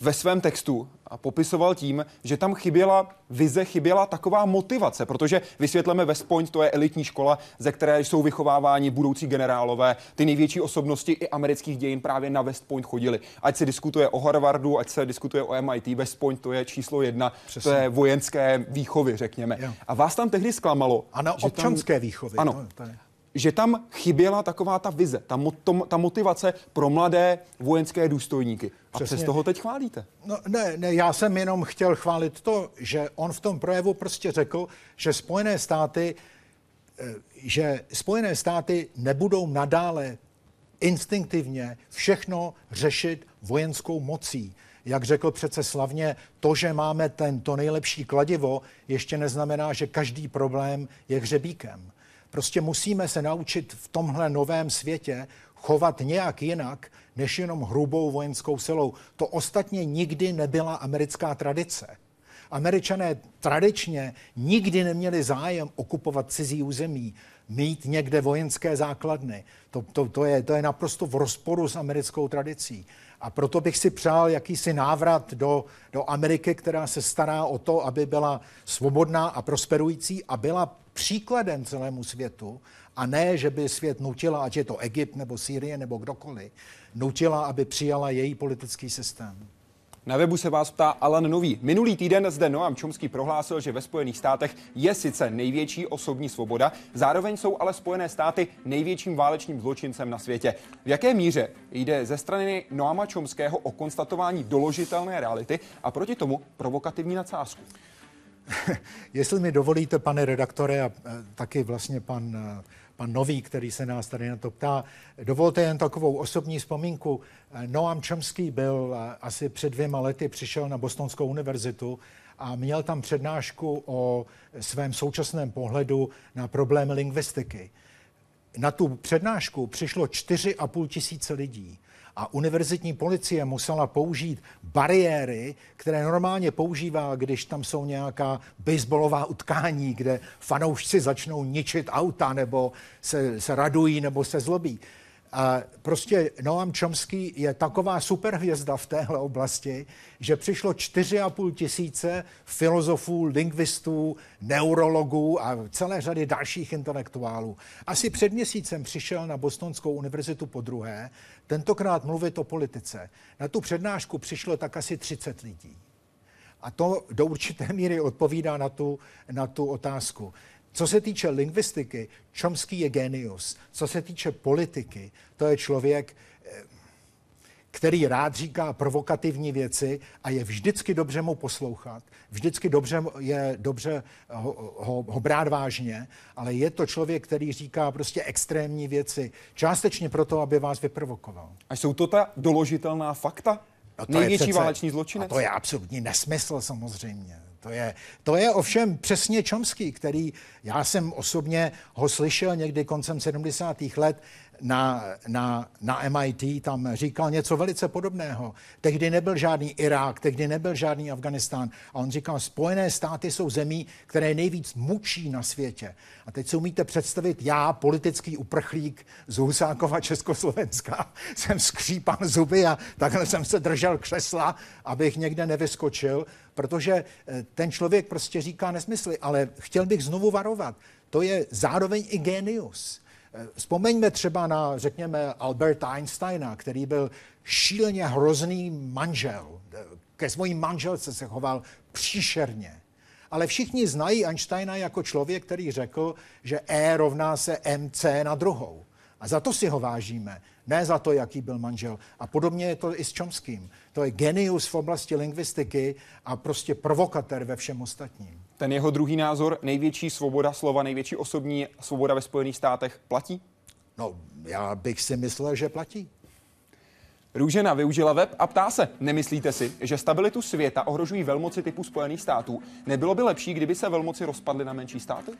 ve svém textu a popisoval tím, že tam chyběla vize, chyběla taková motivace, protože vysvětleme West Point, to je elitní škola, ze které jsou vychováváni budoucí generálové, ty největší osobnosti i amerických dějin právě na West Point chodili. Ať se diskutuje o Harvardu, ať se diskutuje o MIT, West Point to je číslo jedna, Přesně. to je vojenské výchovy, řekněme. Jo. A vás tam tehdy zklamalo. A na občanské tam, výchovy. Ano, no, to je že tam chyběla taková ta vize, ta, mo- ta motivace pro mladé vojenské důstojníky. A Přesně. přes toho teď chválíte. No, ne, ne, já jsem jenom chtěl chválit to, že on v tom projevu prostě řekl, že Spojené státy, eh, že Spojené státy nebudou nadále instinktivně všechno řešit vojenskou mocí. Jak řekl přece slavně, to, že máme ten, to nejlepší kladivo, ještě neznamená, že každý problém je hřebíkem. Prostě musíme se naučit v tomhle novém světě chovat nějak jinak, než jenom hrubou vojenskou silou. To ostatně nikdy nebyla americká tradice. Američané tradičně nikdy neměli zájem okupovat cizí území, mít někde vojenské základny. To, to, to, je, to je naprosto v rozporu s americkou tradicí. A proto bych si přál jakýsi návrat do, do Ameriky, která se stará o to, aby byla svobodná a prosperující a byla příkladem celému světu a ne, že by svět nutila, ať je to Egypt nebo Sýrie nebo kdokoliv, nutila, aby přijala její politický systém. Na webu se vás ptá Alan Nový. Minulý týden zde Noam Chomsky prohlásil, že ve Spojených státech je sice největší osobní svoboda, zároveň jsou ale Spojené státy největším válečným zločincem na světě. V jaké míře jde ze strany Noama Chomského o konstatování doložitelné reality a proti tomu provokativní nadsázku? <laughs> Jestli mi dovolíte, pane redaktore, a taky vlastně pan, pan Nový, který se nás tady na to ptá, dovolte jen takovou osobní vzpomínku. Noam Chomsky byl asi před dvěma lety, přišel na Bostonskou univerzitu a měl tam přednášku o svém současném pohledu na problémy lingvistiky. Na tu přednášku přišlo 4,5 tisíce lidí a univerzitní policie musela použít bariéry, které normálně používá, když tam jsou nějaká baseballová utkání, kde fanoušci začnou ničit auta nebo se, se radují nebo se zlobí. A prostě Noam Chomsky je taková superhvězda v téhle oblasti, že přišlo 4,5 tisíce filozofů, lingvistů, neurologů a celé řady dalších intelektuálů. Asi před měsícem přišel na Bostonskou univerzitu po druhé, tentokrát mluvit o politice. Na tu přednášku přišlo tak asi 30 lidí. A to do určité míry odpovídá na tu, na tu otázku. Co se týče lingvistiky, Chomsky je genius. Co se týče politiky, to je člověk, eh, který rád říká provokativní věci a je vždycky dobře mu poslouchat, vždycky dobře je dobře ho, ho, ho brát vážně, ale je to člověk, který říká prostě extrémní věci, částečně proto, aby vás vyprovokoval. A jsou to ta doložitelná fakta? No to Největší přece, váleční zločinec? A to je absolutní nesmysl samozřejmě. To je, to je ovšem přesně Čomský, který já jsem osobně ho slyšel někdy koncem 70. let na, na, na MIT, tam říkal něco velice podobného. Tehdy nebyl žádný Irák, tehdy nebyl žádný Afganistán. A on říkal, Spojené státy jsou zemí, které nejvíc mučí na světě. A teď si umíte představit, já, politický uprchlík z Husákova Československa, <laughs> jsem skřípal zuby a takhle jsem se držel křesla, abych někde nevyskočil, protože eh, ten člověk prostě říká nesmysly. Ale chtěl bych znovu varovat, to je zároveň i genius. Vzpomeňme třeba na, řekněme, Alberta Einsteina, který byl šíleně hrozný manžel. Ke svojí manželce se choval příšerně. Ale všichni znají Einsteina jako člověk, který řekl, že E rovná se mc na druhou. A za to si ho vážíme, ne za to, jaký byl manžel. A podobně je to i s Čomským. To je genius v oblasti lingvistiky a prostě provokatér ve všem ostatním. Ten jeho druhý názor, největší svoboda slova, největší osobní svoboda ve Spojených státech, platí? No, já bych si myslel, že platí. Růžena využila web a ptá se, nemyslíte si, že stabilitu světa ohrožují velmoci typu Spojených států? Nebylo by lepší, kdyby se velmoci rozpadly na menší státy?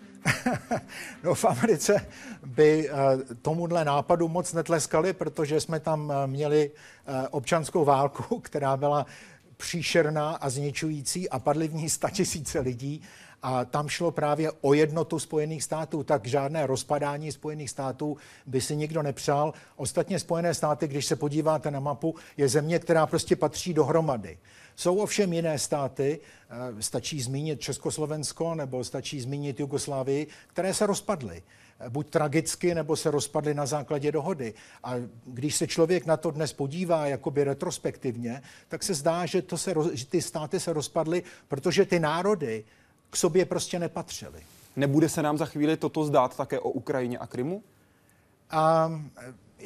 <laughs> no v Americe by uh, tomuhle nápadu moc netleskali, protože jsme tam uh, měli uh, občanskou válku, <laughs> která byla příšerná a zničující a padly v ní <laughs> statisíce lidí a tam šlo právě o jednotu Spojených států, tak žádné rozpadání Spojených států by si nikdo nepřál. Ostatně Spojené státy, když se podíváte na mapu, je země, která prostě patří dohromady. Jsou ovšem jiné státy, eh, stačí zmínit Československo nebo stačí zmínit Jugoslávii, které se rozpadly eh, buď tragicky, nebo se rozpadly na základě dohody. A když se člověk na to dnes podívá jakoby retrospektivně, tak se zdá, že, to se, že ty státy se rozpadly, protože ty národy k sobě prostě nepatřili. Nebude se nám za chvíli toto zdát také o Ukrajině a Krymu? A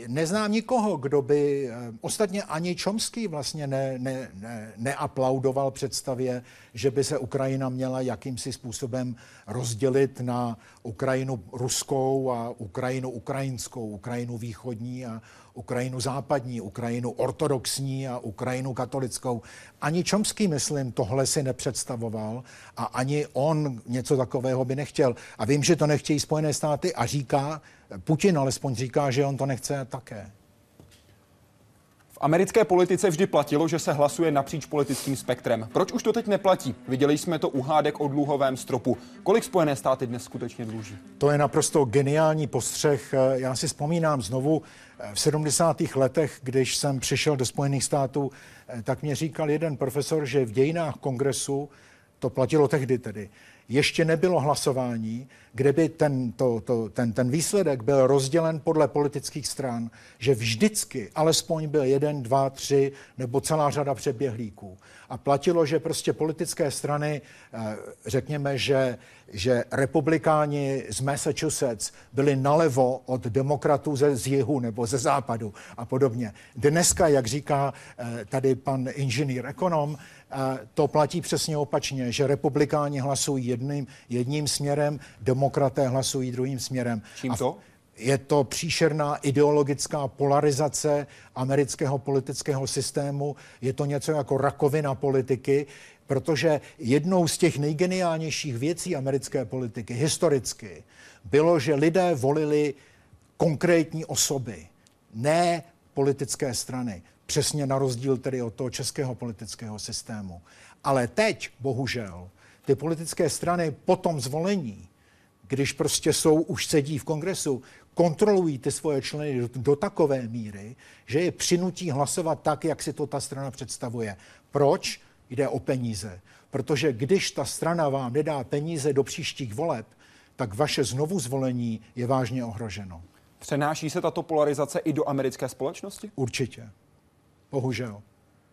neznám nikoho, kdo by, eh, ostatně ani Čomský vlastně ne, ne, ne, neaplaudoval představě, že by se Ukrajina měla jakýmsi způsobem rozdělit na Ukrajinu ruskou a Ukrajinu ukrajinskou, Ukrajinu východní a Ukrajinu západní, Ukrajinu ortodoxní a Ukrajinu katolickou. Ani Čomský, myslím, tohle si nepředstavoval a ani on něco takového by nechtěl. A vím, že to nechtějí Spojené státy a říká, Putin alespoň říká, že on to nechce také. V americké politice vždy platilo, že se hlasuje napříč politickým spektrem. Proč už to teď neplatí? Viděli jsme to u hádek o dluhovém stropu. Kolik Spojené státy dnes skutečně dluží? To je naprosto geniální postřeh. Já si vzpomínám znovu v 70. letech, když jsem přišel do Spojených států, tak mě říkal jeden profesor, že v dějinách kongresu, to platilo tehdy tedy, ještě nebylo hlasování, kde by ten, to, to, ten, ten výsledek byl rozdělen podle politických stran, že vždycky alespoň byl jeden, dva, tři nebo celá řada přeběhlíků. A platilo, že prostě politické strany, eh, řekněme, že, že republikáni z Massachusetts byli nalevo od demokratů ze, z jihu nebo ze západu a podobně. Dneska, jak říká eh, tady pan inženýr ekonom, to platí přesně opačně, že republikáni hlasují jedným, jedním směrem, demokraté hlasují druhým směrem. Čím to? Je to příšerná ideologická polarizace amerického politického systému, je to něco jako rakovina politiky, protože jednou z těch nejgeniálnějších věcí americké politiky historicky bylo, že lidé volili konkrétní osoby, ne politické strany. Přesně na rozdíl tedy od toho českého politického systému. Ale teď, bohužel, ty politické strany po tom zvolení, když prostě jsou, už sedí v kongresu, kontrolují ty svoje členy do, do takové míry, že je přinutí hlasovat tak, jak si to ta strana představuje. Proč? Jde o peníze. Protože když ta strana vám nedá peníze do příštích voleb, tak vaše znovu zvolení je vážně ohroženo. Přenáší se tato polarizace i do americké společnosti? Určitě. Bohužel.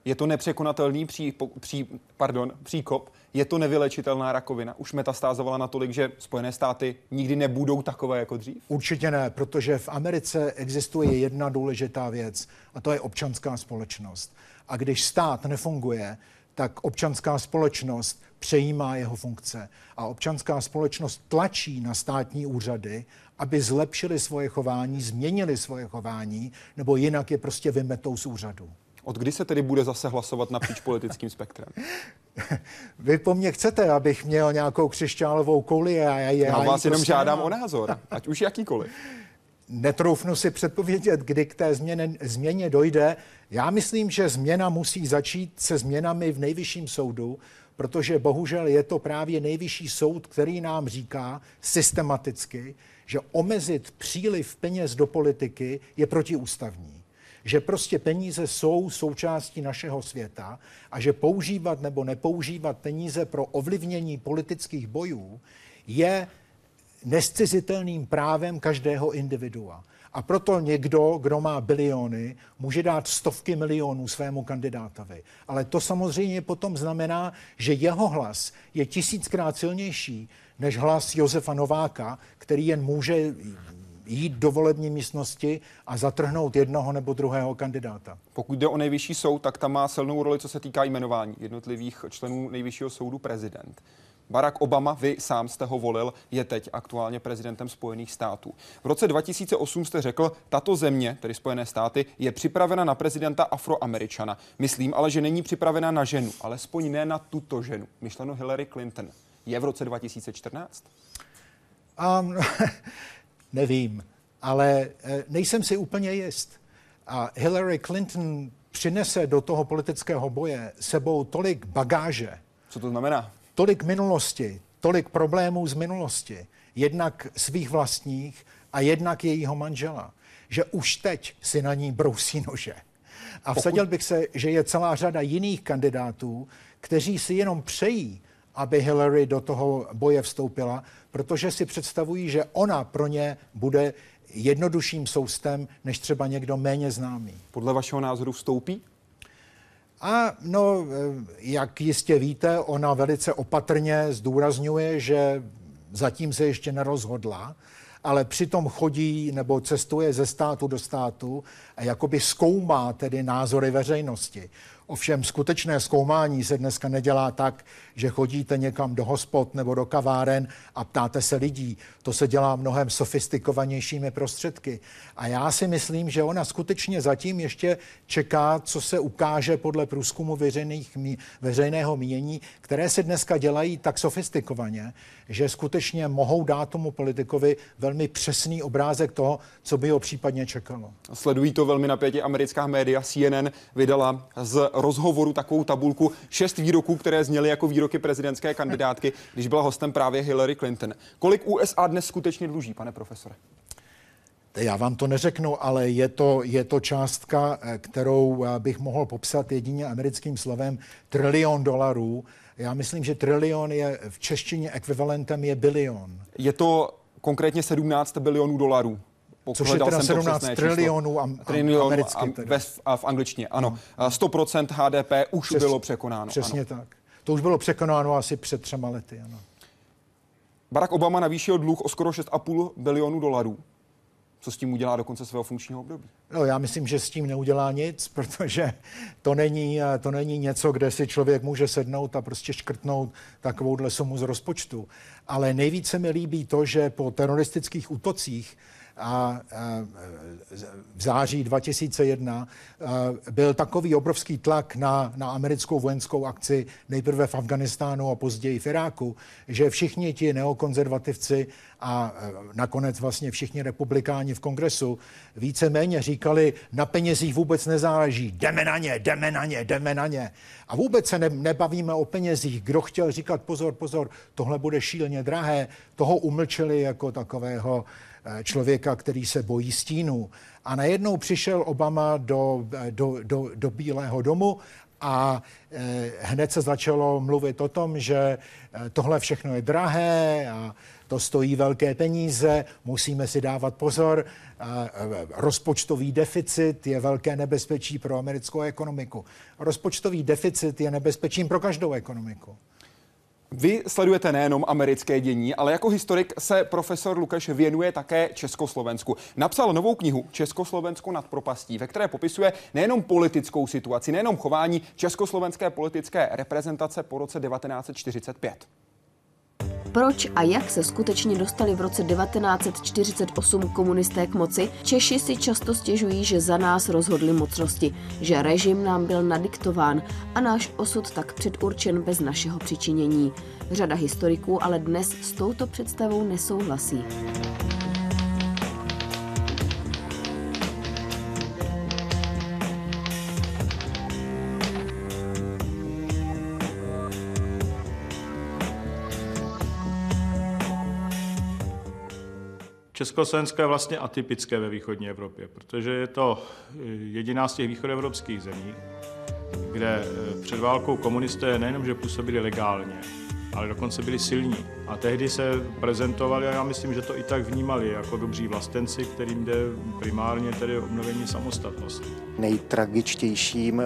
Je to nepřekonatelný pří, pří, pardon, příkop, je to nevylečitelná rakovina. Už metastázovala natolik, že Spojené státy nikdy nebudou takové jako dřív? Určitě ne, protože v Americe existuje jedna důležitá věc a to je občanská společnost. A když stát nefunguje, tak občanská společnost přejímá jeho funkce. A občanská společnost tlačí na státní úřady, aby zlepšili svoje chování, změnili svoje chování, nebo jinak je prostě vymetou z úřadu. Od kdy se tedy bude zase hlasovat napříč politickým spektrem? <laughs> Vy po mně chcete, abych měl nějakou křišťálovou kouli a já, já, já vás prostě jenom žádám o názor, ať už jakýkoliv. <laughs> Netroufnu si předpovědět, kdy k té změně, změně dojde. Já myslím, že změna musí začít se změnami v nejvyšším soudu, protože bohužel je to právě nejvyšší soud, který nám říká systematicky, že omezit příliv peněz do politiky je protiústavní. Že prostě peníze jsou součástí našeho světa a že používat nebo nepoužívat peníze pro ovlivnění politických bojů je nescizitelným právem každého individua. A proto někdo, kdo má biliony, může dát stovky milionů svému kandidátovi. Ale to samozřejmě potom znamená, že jeho hlas je tisíckrát silnější než hlas Josefa Nováka, který jen může jít do volební místnosti a zatrhnout jednoho nebo druhého kandidáta. Pokud jde o nejvyšší soud, tak tam má silnou roli, co se týká jmenování jednotlivých členů nejvyššího soudu prezident. Barack Obama, vy sám jste ho volil, je teď aktuálně prezidentem Spojených států. V roce 2008 jste řekl, tato země, tedy Spojené státy, je připravena na prezidenta afroameričana. Myslím ale, že není připravena na ženu, alespoň ne na tuto ženu, myšleno Hillary Clinton. Je v roce 2014? Um, <laughs> nevím, ale eh, nejsem si úplně jist. A Hillary Clinton přinese do toho politického boje sebou tolik bagáže. Co to znamená? tolik minulosti, tolik problémů z minulosti, jednak svých vlastních a jednak jejího manžela, že už teď si na ní brousí nože. A vsadil bych se, že je celá řada jiných kandidátů, kteří si jenom přejí, aby Hillary do toho boje vstoupila, protože si představují, že ona pro ně bude jednodušším soustem než třeba někdo méně známý. Podle vašeho názoru vstoupí? A no, eh, jak jistě víte, ona velice opatrně zdůrazňuje, že zatím se ještě nerozhodla, ale přitom chodí nebo cestuje ze státu do státu a jakoby zkoumá tedy názory veřejnosti. Ovšem skutečné zkoumání se dneska nedělá tak, že chodíte někam do hospod nebo do kaváren a ptáte se lidí. To se dělá mnohem sofistikovanějšími prostředky. A já si myslím, že ona skutečně zatím ještě čeká, co se ukáže podle průzkumu veřejného mínění, které se dneska dělají tak sofistikovaně, že skutečně mohou dát tomu politikovi velmi přesný obrázek toho, co by ho případně čekalo. Sledují to velmi napětě americká média. CNN vydala z rozhovoru takovou tabulku šest výroků, které zněly jako výroky prezidentské kandidátky, když byla hostem právě Hillary Clinton. Kolik USA dnes skutečně dluží, pane profesore? Já vám to neřeknu, ale je to, je to částka, eh, kterou eh, bych mohl popsat jedině americkým slovem trilion dolarů. Já myslím, že trilion je v češtině ekvivalentem je bilion. Je to konkrétně 17 bilionů dolarů. Což je teda 17 trilionů am, trilionů americky. Am, ve, a v angličtině, ano. No. 100% HDP už Přes, bylo překonáno. Přesně ano. tak. To už bylo překonáno asi před třema lety, ano. Barack Obama navýšil dluh o skoro 6,5 bilionů dolarů. Co s tím udělá do konce svého funkčního období? No, já myslím, že s tím neudělá nic, <laughs> protože to není, to není něco, kde si člověk může sednout a prostě škrtnout takovouhle sumu z rozpočtu. Ale nejvíce mi líbí to, že po teroristických útocích a v září 2001 byl takový obrovský tlak na, na americkou vojenskou akci nejprve v Afganistánu a později v Iráku, že všichni ti neokonzervativci a nakonec vlastně všichni republikáni v kongresu víceméně říkali, na penězích vůbec nezáleží, jdeme na ně, jdeme na ně, jdeme na ně. A vůbec se ne, nebavíme o penězích. Kdo chtěl říkat pozor, pozor, tohle bude šíleně drahé, toho umlčeli jako takového člověka, který se bojí stínu. A najednou přišel Obama do, eh, do, do, do Bílého domu a eh, hned se začalo mluvit o tom, že tohle všechno je drahé a to stojí velké peníze, musíme si dávat pozor, rozpočtový deficit je velké nebezpečí pro americkou ekonomiku. Rozpočtový deficit je nebezpečím pro každou ekonomiku. Vy sledujete nejenom americké dění, ale jako historik se profesor Lukáš věnuje také Československu. Napsal novou knihu Československo nad propastí, ve které popisuje nejenom politickou situaci, nejenom chování československé politické reprezentace po roce 1945. Proč a jak se skutečně dostali v roce 1948 komunisté k moci, Češi si často stěžují, že za nás rozhodli mocnosti, že režim nám byl nadiktován a náš osud tak předurčen bez našeho přičinění. Řada historiků ale dnes s touto představou nesouhlasí. Československo je vlastně atypické ve východní Evropě, protože je to jediná z těch východoevropských zemí, kde eh, před válkou komunisté nejenom, že působili legálně, ale dokonce byli silní. A tehdy se prezentovali, a já myslím, že to i tak vnímali, jako dobří vlastenci, kterým jde primárně tedy obnovení samostatnosti. Nejtragičtějším e,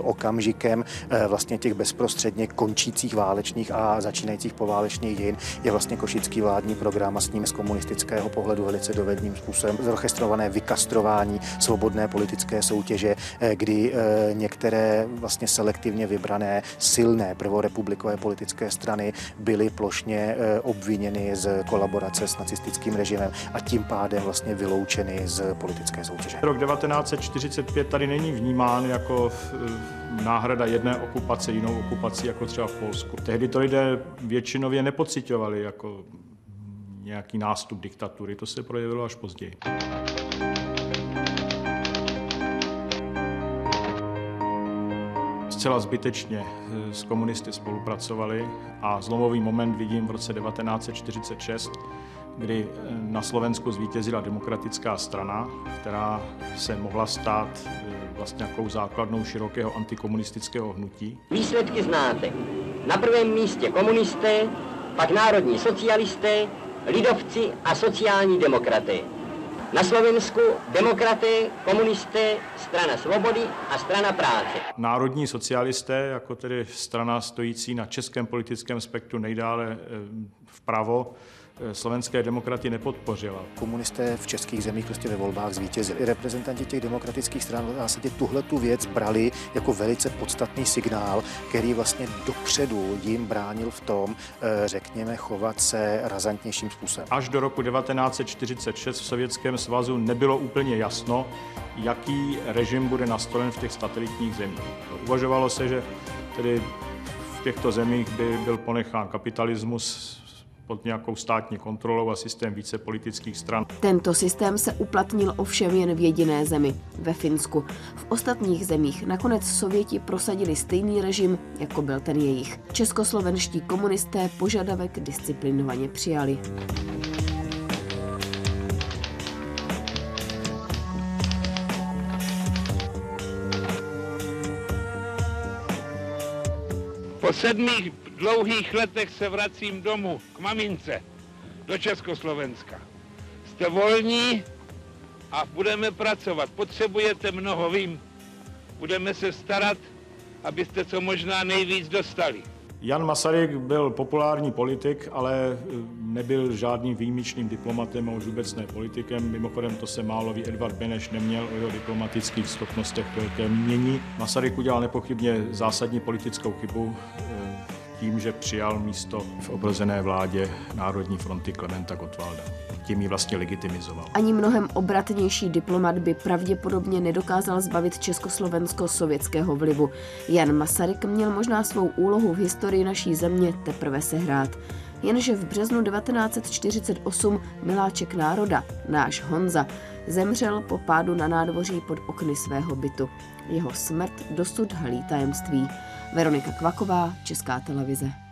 okamžikem e, vlastně těch bezprostředně končících válečných a začínajících poválečných dějin je vlastně košický vládní program a s ním z komunistického pohledu velice dovedným způsobem zorchestrované vykastrování svobodné politické soutěže, e, kdy e, některé vlastně selektivně vybrané silné prvorepublikové politické strany byly plošně obviněny z kolaborace s nacistickým režimem a tím pádem vlastně vyloučeny z politické soutěže. Rok 1945 tady není vnímán jako eh, náhrada jedné okupace jinou okupací, jako třeba v Polsku. Tehdy to lidé většinově nepocitovali jako nějaký nástup diktatury, to se projevilo až později. Zcela zbytečně eh, s komunisty spolupracovali a zlomový moment vidím v roce 1946, kdy eh, na Slovensku zvítězila demokratická strana, která se mohla stát eh, vlastně nějakou základnou širokého antikomunistického hnutí. Výsledky znáte. Na prvém místě komunisté, pak národní socialisté, lidovci a sociální demokraté. Na Slovensku demokraté, komunisté, strana svobody a strana práce. Národní socialisté, jako tedy strana stojící na českém politickém spektru nejdále eh, vpravo, slovenské demokraty nepodpořila. Komunisté v českých zemích prostě ve volbách zvítězili. Reprezentanti těch demokratických stran v zásadě tuhle tu věc brali jako velice podstatný signál, který vlastně dopředu jim bránil v tom, eh, řekněme, chovat se razantnějším způsobem. Až do roku 1946 v Sovětském svazu nebylo úplně jasno, jaký režim bude nastolen v těch satelitních zemích. Uvažovalo se, že tedy v těchto zemích by byl ponechán kapitalismus pod nějakou státní kontrolou a systém více politických stran. Tento systém se uplatnil ovšem jen v jediné zemi, ve Finsku. V ostatních zemích nakonec Sověti prosadili stejný režim, jako byl ten jejich. Českoslovenští komunisté požadavek disciplinovaně přijali. Po sedmi dlouhých letech se vracím domů k mamince do Československa. Jste volní a budeme pracovat. Potřebujete mnoho, vím. Budeme se starat, abyste co možná nejvíc dostali. Jan Masaryk byl populární politik, ale e, nebyl žádným výjimečným diplomatem a už vůbec ne politikem. Mimochodem to se málo ví, Edvard Beneš neměl o jeho diplomatických schopnostech velké mínění. Masaryk udělal nepochybně zásadní politickou chybu, e, tím, že přijal místo v obrozené vládě Národní fronty Klementa Gottwalda. Tím ji vlastně legitimizoval. Ani mnohem obratnější diplomat by pravděpodobně nedokázal zbavit Československo sovětského vlivu. Jan Masaryk měl možná svou úlohu v historii naší země teprve sehrát. Jenže v březnu 1948 miláček národa, náš Honza, zemřel po pádu na nádvoří pod okny svého bytu. Jeho smrt dosud halí tajemství. Veronika Kvaková, Česká televize.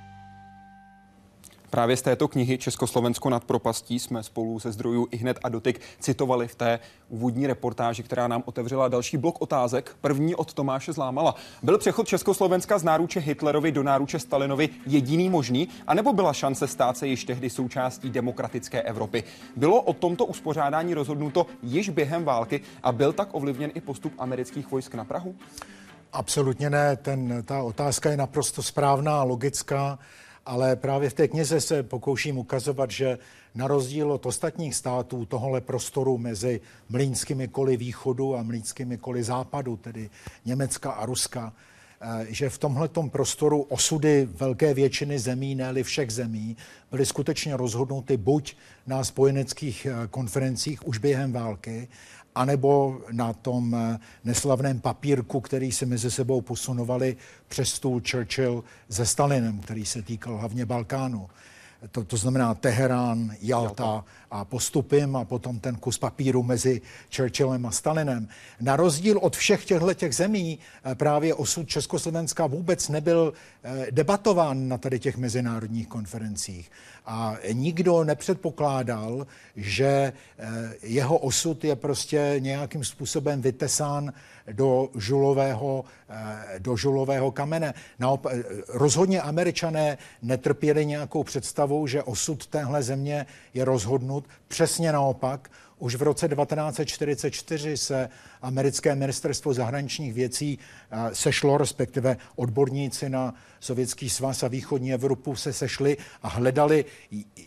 Právě z této knihy Československo nad propastí jsme spolu se zdrojů i hned a dotyk citovali v té úvodní reportáži, která nám otevřela další blok otázek. První od Tomáše Zlámala. Byl přechod Československa z náruče Hitlerovi do náruče Stalinovi jediný možný, anebo byla šance stát se již tehdy součástí demokratické Evropy? Bylo o tomto uspořádání rozhodnuto již během války a byl tak ovlivněn i postup amerických vojsk na Prahu? Absolutně ne. Ten, ta otázka je naprosto správná, logická, ale právě v té knize se pokouším ukazovat, že na rozdíl od ostatních států tohle prostoru mezi mlínskými koly východu a mlínskými koly západu, tedy Německa a Ruska, eh, že v tomhletom prostoru osudy velké většiny zemí, ne všech zemí, byly skutečně rozhodnuty buď na spojeneckých eh, konferencích už během války, anebo na tom eh, neslavném papírku, který se mezi sebou posunovali přes stůl Churchill se Stalinem, který se týkal hlavně Balkánu. To, to znamená Teherán, Jalta a postupím a potom ten kus papíru mezi Churchillem a Stalinem. Na rozdíl od všech těchto těch zemí eh, právě osud Československa vůbec nebyl eh, debatován na tady těch mezinárodních konferencích. A nikdo nepředpokládal, že eh, jeho osud je prostě nějakým způsobem vytesán do žulového, do žulového kamene. Naopak, rozhodně američané netrpěli nějakou představou, že osud téhle země je rozhodnut. Přesně naopak, už v roce 1944 se americké ministerstvo zahraničních věcí eh, sešlo, respektive odborníci na Sovětský svaz a východní Evropu se sešli a hledali,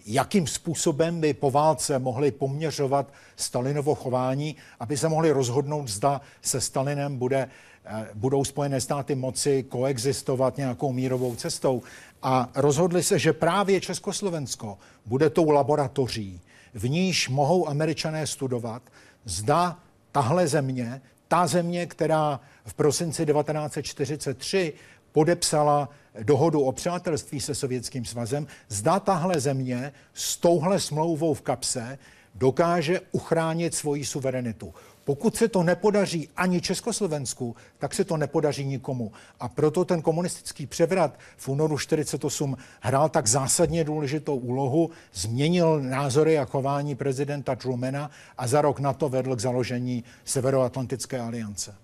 jakým způsobem by po válce mohli poměřovat Stalinovo chování, aby se mohli rozhodnout, zda se Stalinem bude, eh, budou Spojené státy moci koexistovat nějakou mírovou cestou. A rozhodli se, že právě Československo bude tou laboratoří, v níž mohou američané studovat, zda tahle země, ta země, která v prosinci 1943 podepsala dohodu o přátelství se Sovětským svazem, zda tahle země s touhle smlouvou v kapse dokáže uchránit svoji suverenitu. Pokud se to nepodaří ani Československu, tak se to nepodaří nikomu. A proto ten komunistický převrat v únoru 48 hrál tak zásadně důležitou úlohu, změnil názory a chování prezidenta Trumana a za rok na to vedl k založení Severoatlantické aliance.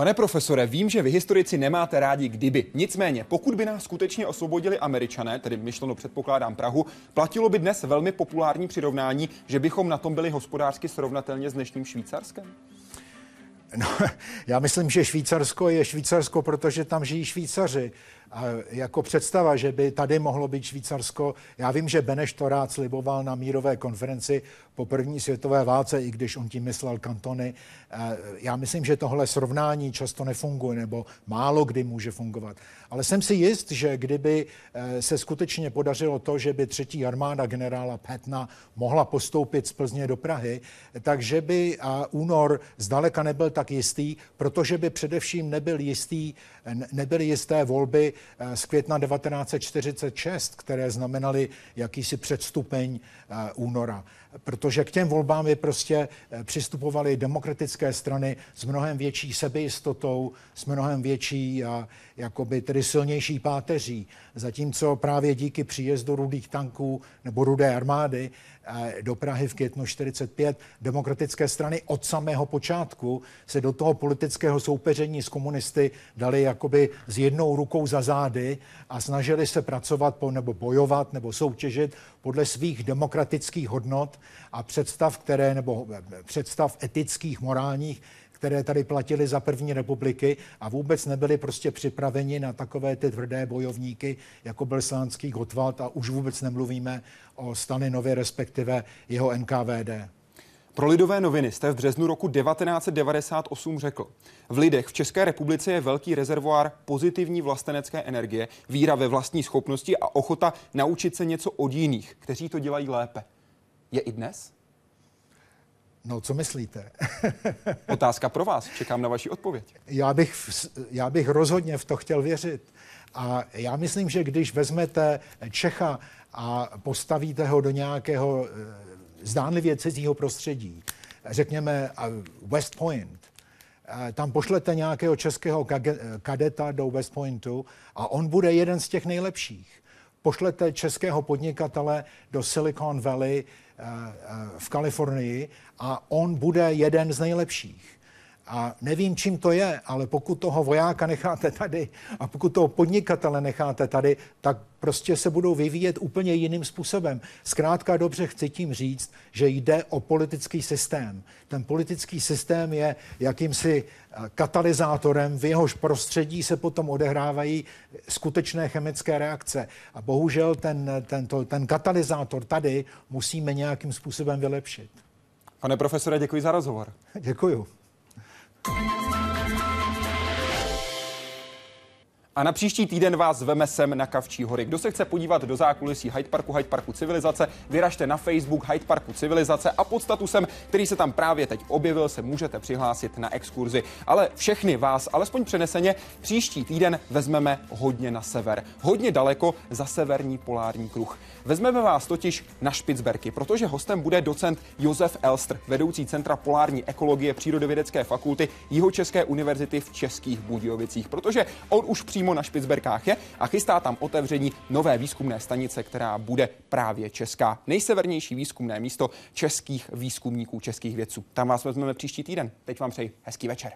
Pane profesore, vím, že vy historici nemáte rádi kdyby. Nicméně, pokud by nás skutečně osvobodili američané, tedy myšleno předpokládám Prahu, platilo by dnes velmi populární přirovnání, že bychom na tom byli hospodářsky srovnatelně s dnešním Švýcarskem? No, <laughs> já myslím, že Švýcarsko je Švýcarsko, protože tam žijí Švýcaři. A jako představa, že by tady mohlo být Švýcarsko, já vím, že Beneš to rád sliboval na mírové konferenci po první světové válce, i když on tím myslel kantony. Já myslím, že tohle srovnání často nefunguje, nebo málo kdy může fungovat. Ale jsem si jist, že kdyby eh, se skutečně podařilo to, že by třetí armáda generála Petna mohla postoupit z Plzně do Prahy, takže by únor zdaleka nebyl tak jistý, protože by především nebyl jistý, nebyly jisté volby z května 1946, které znamenaly jakýsi předstupeň eh, února protože k těm volbám by prostě eh, přistupovaly demokratické strany s mnohem větší sebejistotou, s mnohem větší a jakoby tedy silnější páteří. Zatímco právě díky příjezdu rudých tanků nebo rudé armády Eh, do Prahy v květnu 45 demokratické strany od samého počátku se do toho politického soupeření s komunisty dali jakoby s jednou rukou za zády a snažili se pracovat po, nebo bojovat nebo soutěžit podle svých demokratických hodnot a představ, které, nebo představ etických, morálních, které tady platily za první republiky a vůbec nebyli prostě připraveni na takové ty tvrdé bojovníky, jako byl Slánský Gotwald a už vůbec nemluvíme o Stalinovi, respektive jeho NKVD. Pro Lidové noviny jste v březnu roku 1998 řekl, v lidech v České republice je velký rezervoár pozitivní vlastenecké energie, víra ve vlastní schopnosti a ochota naučit se něco od jiných, kteří to dělají lépe. Je i dnes? No, co myslíte? <laughs> Otázka pro vás. Čekám na vaši odpověď. Já bych, já bych rozhodně v to chtěl věřit. A já myslím, že když vezmete Čecha a postavíte ho do nějakého eh, zdánlivě cizího prostředí, řekněme West Point, eh, tam pošlete nějakého českého kadeta do West Pointu a on bude jeden z těch nejlepších pošlete českého podnikatele do Silicon Valley eh, v Kalifornii a on bude jeden z nejlepších. A nevím, čím to je, ale pokud toho vojáka necháte tady a pokud toho podnikatele necháte tady, tak prostě se budou vyvíjet úplně jiným způsobem. Zkrátka dobře chci tím říct, že jde o politický systém. Ten politický systém je jakýmsi eh, katalyzátorem, v jehož prostředí se potom odehrávají skutečné chemické reakce. A bohužel ten, tento, ten katalyzátor tady musíme nějakým způsobem vylepšit. Pane profesore, děkuji za rozhovor. Děkuji. Thank you. A na příští týden vás veme sem na Kavčí hory. Kdo se chce podívat do zákulisí Hyde Parku, Hyde Parku Civilizace, vyražte na Facebook Hyde Parku Civilizace a pod statusem, který se tam právě teď objevil, se můžete přihlásit na exkurzi. Ale všechny vás, alespoň přeneseně, příští týden vezmeme hodně na sever. Hodně daleko za severní polární kruh. Vezmeme vás totiž na Špicberky, protože hostem bude docent Josef Elstr, vedoucí Centra polární ekologie Přírodovědecké fakulty Jihočeské univerzity v Českých Budějovicích, protože on už přímo na Špicberkách je a chystá tam otevření nové výzkumné stanice, která bude právě česká. Nejsevernější výzkumné místo českých výzkumníků, českých vědců. Tam vás vezmeme příští týden. Teď vám přeji hezký večer.